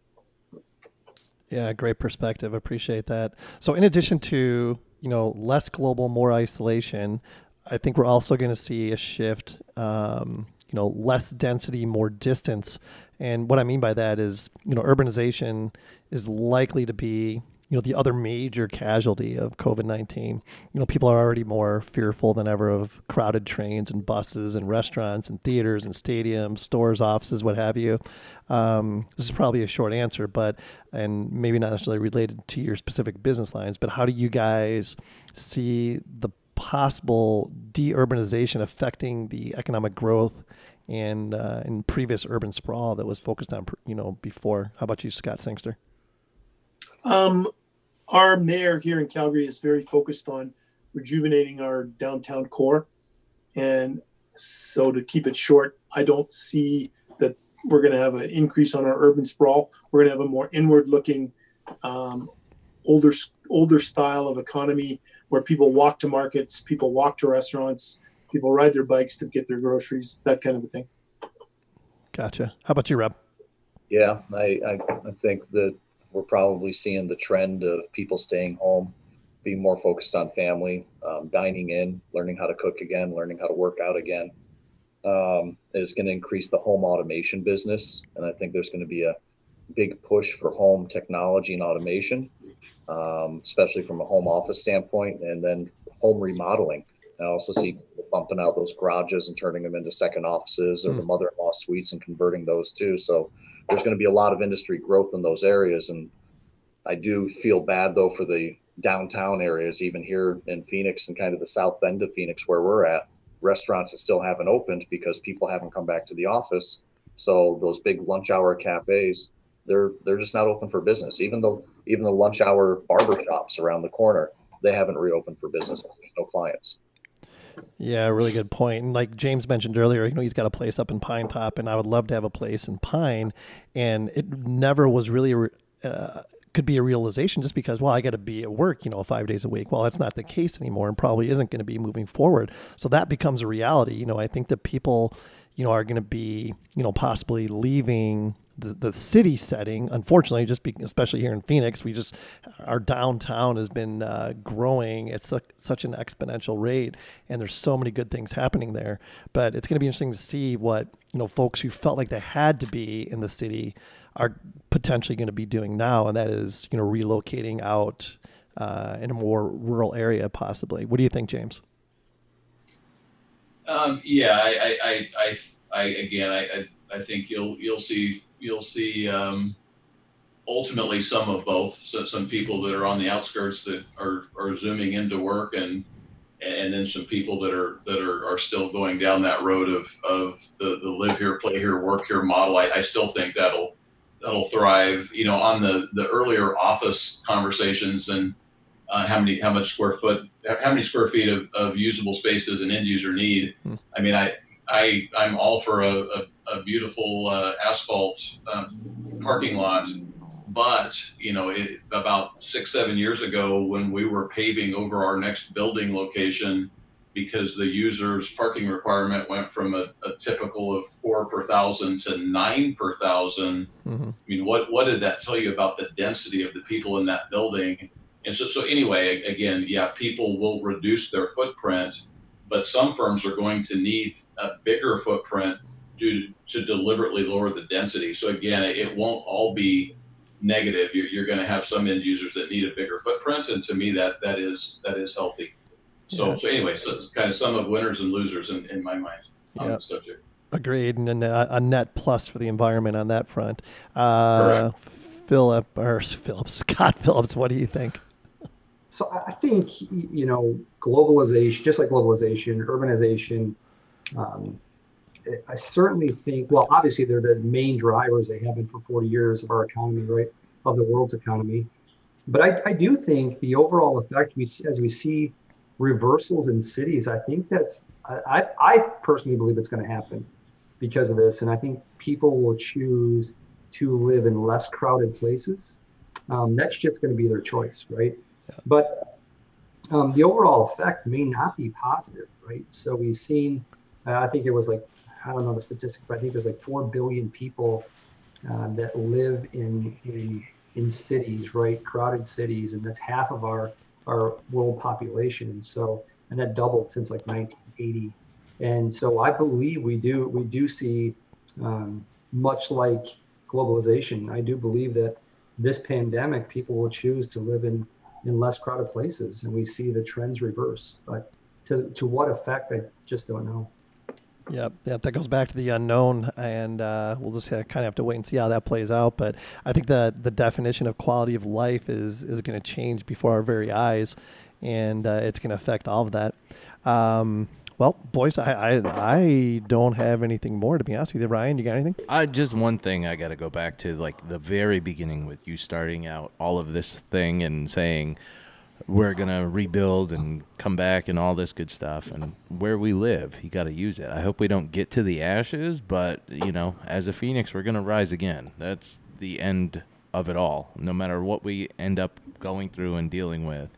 Yeah, great perspective. Appreciate that. So, in addition to you know less global, more isolation, I think we're also going to see a shift. Um, you know, less density, more distance, and what I mean by that is you know urbanization is likely to be you know the other major casualty of COVID nineteen. You know, people are already more fearful than ever of crowded trains and buses and restaurants and theaters and stadiums, stores, offices, what have you. Um, this is probably a short answer, but and maybe not necessarily related to your specific business lines. But how do you guys see the possible de-urbanization affecting the economic growth and uh, in previous urban sprawl that was focused on, you know, before? How about you, Scott Sangster? Um, our mayor here in Calgary is very focused on rejuvenating our downtown core. And so to keep it short, I don't see that we're going to have an increase on our urban sprawl. We're going to have a more inward looking, um, older, older style of economy where people walk to markets, people walk to restaurants, people ride their bikes to get their groceries, that kind of a thing. Gotcha. How about you, Rob? Yeah, I, I, I think that we're probably seeing the trend of people staying home, being more focused on family, um, dining in, learning how to cook again, learning how to work out again. Um, is going to increase the home automation business, and I think there's going to be a big push for home technology and automation, um, especially from a home office standpoint, and then home remodeling. I also see bumping out those garages and turning them into second offices or the mother-in-law suites and converting those too. So there's going to be a lot of industry growth in those areas. And I do feel bad though for the downtown areas, even here in Phoenix and kind of the south end of Phoenix where we're at. Restaurants that still haven't opened because people haven't come back to the office. So those big lunch hour cafes, they're they're just not open for business. Even though even the lunch hour barber shops around the corner, they haven't reopened for business. There's no clients. Yeah, really good point. And like James mentioned earlier, you know, he's got a place up in Pine Top, and I would love to have a place in Pine. And it never was really uh, could be a realization just because, well, I got to be at work, you know, five days a week. Well, that's not the case anymore and probably isn't going to be moving forward. So that becomes a reality. You know, I think that people, you know, are going to be, you know, possibly leaving the, the city setting. Unfortunately, just be, especially here in Phoenix, we just, our downtown has been uh, growing at su- such an exponential rate and there's so many good things happening there. But it's going to be interesting to see what, you know, folks who felt like they had to be in the city are potentially going to be doing now, and that is you know relocating out uh, in a more rural area, possibly. What do you think, James? Um, yeah, I, I, I, I, again, I, I think you'll, you'll see, you'll see, um, ultimately some of both. So some people that are on the outskirts that are, are zooming into work and, and then some people that are, that are, are still going down that road of, of the, the live here, play here, work here model. I, I still think that'll, that'll thrive, you know, on the, the earlier office conversations and, uh, how many, how much square foot, how many square feet of, of usable space does an end user need? Hmm. I mean, I, I, I'm all for a, a, a beautiful uh, asphalt um, parking lot, but you know, it, about six, seven years ago, when we were paving over our next building location, because the user's parking requirement went from a, a typical of four per thousand to nine per thousand. Mm-hmm. I mean, what what did that tell you about the density of the people in that building? And so, so anyway, again, yeah, people will reduce their footprint, but some firms are going to need a bigger footprint due to deliberately lower the density. So again, it won't all be negative. You're, you're going to have some end users that need a bigger footprint, and to me, that that is that is healthy. So, Yeah. so anyway, so it's kind of some of winners and losers in, in my mind on Yeah. the subject. Agreed, and a, a net plus for the environment on that front. Uh, Philip or Philip Scott Phillips, what do you think? So I I think you know globalization, just like globalization, urbanization. Um, I- certainly think. Well, obviously they're the main drivers. They have been for 40 years of our economy, right? Of the world's economy. But I, I do think the overall effect we as we see reversals in cities. I think that's. I, I personally believe it's going to happen because of this, and I think people will choose to live in less crowded places. Um, that's just going to be their choice, right? But um, the overall effect may not be positive, right? So we've seen, uh, I think it was like, I don't know the statistic, but I think there's like 4 billion people uh, that live in, in, in cities, right? Crowded cities. And that's half of our, our world population. And so, and that doubled since like 1980. And so I believe we do, we do see um, much like globalization. I do believe that this pandemic, people will choose to live in in less crowded places, and we see the trends reverse. But to to what effect, I just don't know. Yep, yeah, that goes back to the unknown, and uh, we'll just kind of have to wait and see how that plays out. But I think that the definition of quality of life is is going to change before our very eyes, and uh, it's going to affect all of that. Um, well, boys, I, I I don't have anything more to be honest with you. Ryan, you got anything? I just one thing I got to go back to like the very beginning with you starting out all of this thing and saying we're going to rebuild and come back and all this good stuff and where we live, you got to use it. I hope we don't get to the ashes, but you know, as a phoenix, we're going to rise again. That's the end of it all. No matter what we end up going through and dealing with,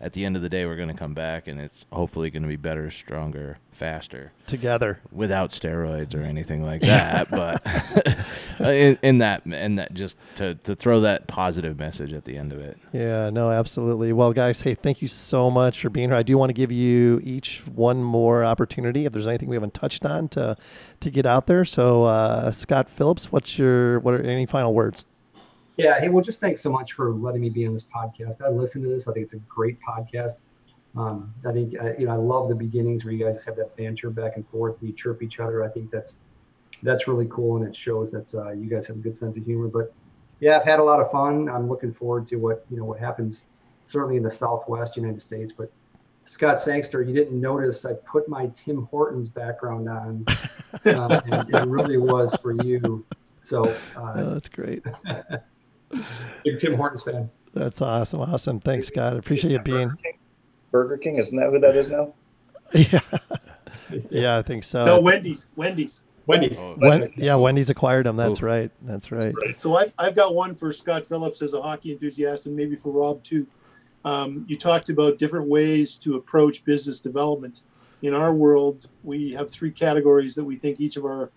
at the end of the day, we're going to come back and it's hopefully going to be better, stronger, faster Together. without steroids or anything like that but [LAUGHS] [LAUGHS] in, in that in that just to, to throw that positive message at the end of it Yeah, no, absolutely. Well, guys, hey, thank you so much for being here. I do want to give you each one more opportunity if there's anything we haven't touched on to to get out there. So, uh, Scott Phillips, what's your what are any final words? Yeah. Hey, well, just thanks so much for letting me be on this podcast. I listen to this. I think it's a great podcast. Um, I think uh, you know I love the beginnings where you guys just have that banter back and forth. We chirp each other. I think that's that's really cool, and it shows that uh, you guys have a good sense of humor. But yeah, I've had a lot of fun. I'm looking forward to what you know what happens certainly in the Southwest United States. But Scott Sangster, you didn't notice I put my Tim Hortons background on, [LAUGHS] um, and it really was for you. So uh, Oh, that's great. [LAUGHS] big Tim Hortons fan. That's awesome. Awesome. Thanks, Scott. I appreciate you being. Burger King? Burger King, isn't that who that is now? [LAUGHS] Yeah. Yeah, I think so. No, Wendy's. Wendy's. Wendy's. Oh, Wen- yeah, Wendy's acquired them. That's Ooh. right. That's right. So I've, I've got one for Scott Phillips as a hockey enthusiast and maybe for Rob too. Um, you talked about different ways to approach business development. In our world, we have three categories that we think each of our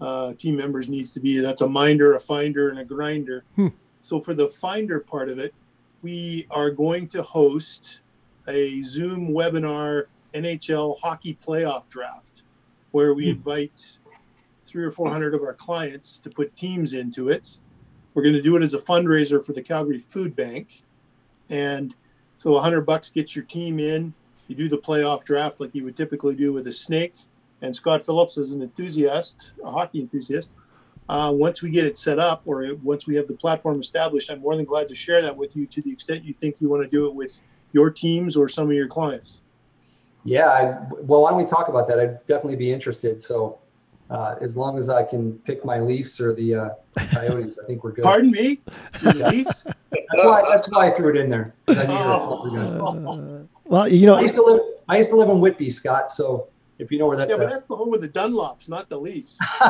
uh, team members needs to be. That's a minder, a finder, and a grinder. Hmm. So for the finder part of it, we are going to host a Zoom webinar NHL hockey playoff draft where we invite three or four hundred of our clients to put teams into it. We're going to do it as a fundraiser for the Calgary Food Bank, and so a hundred bucks gets your team in. You do the playoff draft like you would typically do with a snake. And Scott Phillips is an enthusiast, a hockey enthusiast. Uh, once we get it set up, or once we have the platform established, I'm more than glad to share that with you to the extent you think you want to do it with your teams or some of your clients. Yeah, I, well, why don't we talk about that? I'd definitely be interested. So, uh, as long as I can pick my Leafs or the uh, Coyotes, I think we're good. Pardon me, your Leafs. That's why. That's why I threw it in there. I knew that's what we're gonna- Uh, well, you know, I used to live. I used to live in Whitby, Scott. So if you know where that's Yeah, but at, that's the home of the Dunlops, not the Leafs. [LAUGHS]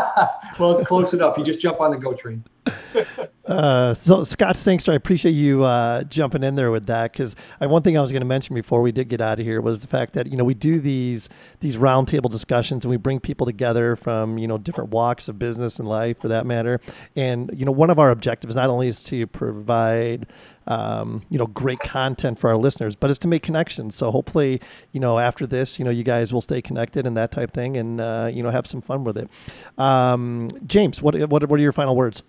well, it's close enough. You just jump on the go train. [LAUGHS] Uh, so Scott Sangster, I appreciate you uh, jumping in there with that because one thing I was going to mention before we did get out of here was the fact that you know we do these these roundtable discussions and we bring people together from you know different walks of business and life for that matter, and you know one of our objectives not only is to provide um, you know great content for our listeners, but it's to make connections. So hopefully you know after this you know you guys will stay connected and that type thing and uh, you know have some fun with it. Um, James, what what what are your final words?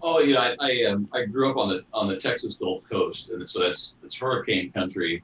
Oh, know, I I, um, I grew up on the on the Texas Gulf Coast, and so that's it's hurricane country.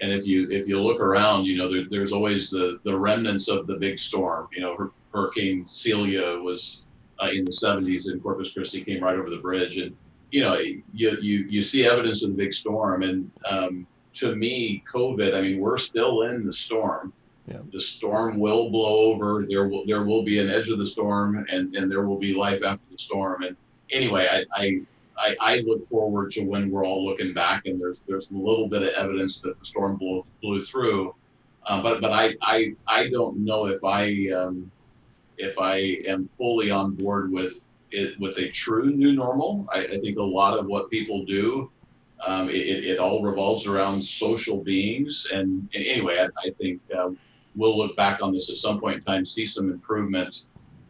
And if you if you look around, you know, there, there's always the the remnants of the big storm. You know, Hurricane Celia was uh, in the 70s, and Corpus Christi came right over the bridge, and you know, you you you see evidence of the big storm. And um, to me, COVID, I mean, we're still in the storm. Yeah. The storm will blow over. There will there will be an edge of the storm, and and there will be life after the storm. And anyway, I, I, I, look forward to when we're all looking back and there's there's a little bit of evidence that the storm blew blew through, uh, but but I, I I don't know if I um, if I am fully on board with it with a true new normal. I, I think a lot of what people do. Um, it, it, it all revolves around social beings, and, and anyway, I, I think um, we'll look back on this at some point in time, see some improvement,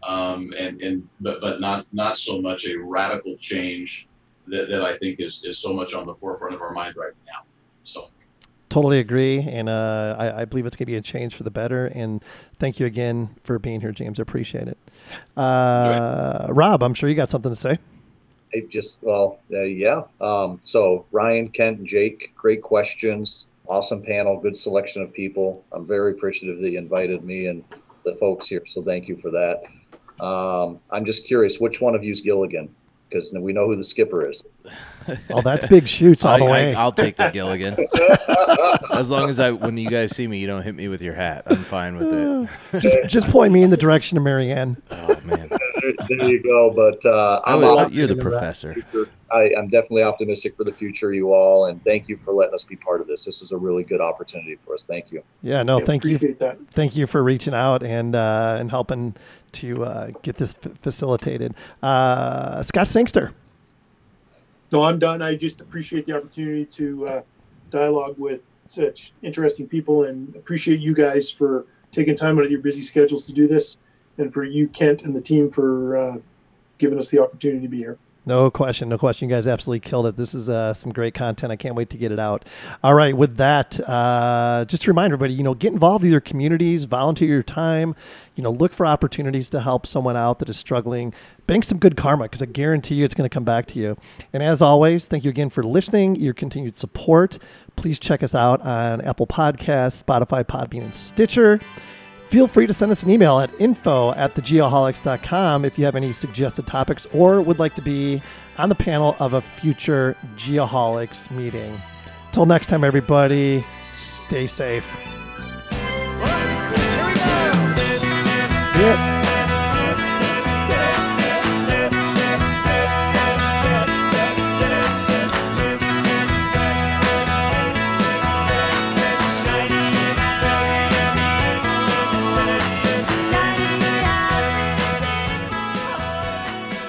um, and and but but not not so much a radical change that, that I think is is so much on the forefront of our mind right now. So Totally agree, and uh, I, I believe it's going to be a change for the better. And thank you again for being here, James. I appreciate it. Uh, Rob, I'm sure you got something to say. It just well, uh, yeah. Um, so Ryan, Kent, Jake, great questions. Awesome panel, good selection of people. I'm very appreciative that you invited me and the folks here. So thank you for that. Um, I'm just curious, which one of you is Gilligan? Because we know who the skipper is. [LAUGHS] Oh, that's big shoots all I, the way. I, will take the Gilligan. [LAUGHS] as long as I, when you guys see me, you don't hit me with your hat. I'm fine with it. [LAUGHS] just just point me in the direction of Marianne. Oh man, there, there you go. But uh, I I'm would- you're the professor. I, I'm definitely optimistic for the future, you all, and thank you for letting us be part of this. This was a really good opportunity for us. Thank you. Yeah, no, Yeah, thank you, that. thank you for reaching out and uh, and helping to uh, get this f- facilitated. Uh, Scott Sangster. No, I'm done. I just appreciate the opportunity to uh, dialogue with such interesting people and appreciate you guys for taking time out of your busy schedules to do this and for you, Kent, and the team for uh, giving us the opportunity to be here. No question, no question. You guys absolutely killed it. This is uh, some great content. I can't wait to get it out. All right, with that, uh, just to remind everybody, you know, get involved with your communities, volunteer your time, you know, look for opportunities to help someone out that is struggling. Bank some good karma because I guarantee you it's going to come back to you. And as always, thank you again for listening, your continued support. Please check us out on Apple Podcasts, Spotify, Podbean, and Stitcher. Feel free to send us an email at info at thegeoholics.com if you have any suggested topics or would like to be on the panel of a future Geoholics meeting. Till next time, everybody, stay safe. Yeah.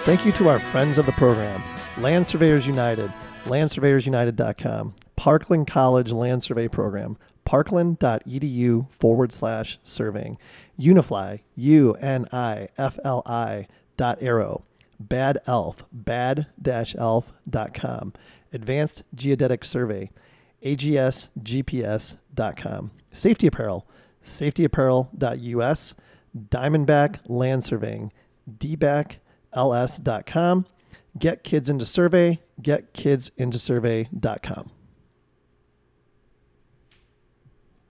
Thank you to our friends of the program Land Surveyors United, landsurveyorsunited.com, Parkland College Land Survey Program, parkland.edu forward slash surveying, Unifli, U N I F L I dot arrow, Bad Elf, bad elf.com, Advanced Geodetic Survey, agsgps.com, Safety Apparel, safetyapparel.us, Diamondback Land Surveying, dbackls.com, Get Kids Into Survey, getkidsintosurvey.com.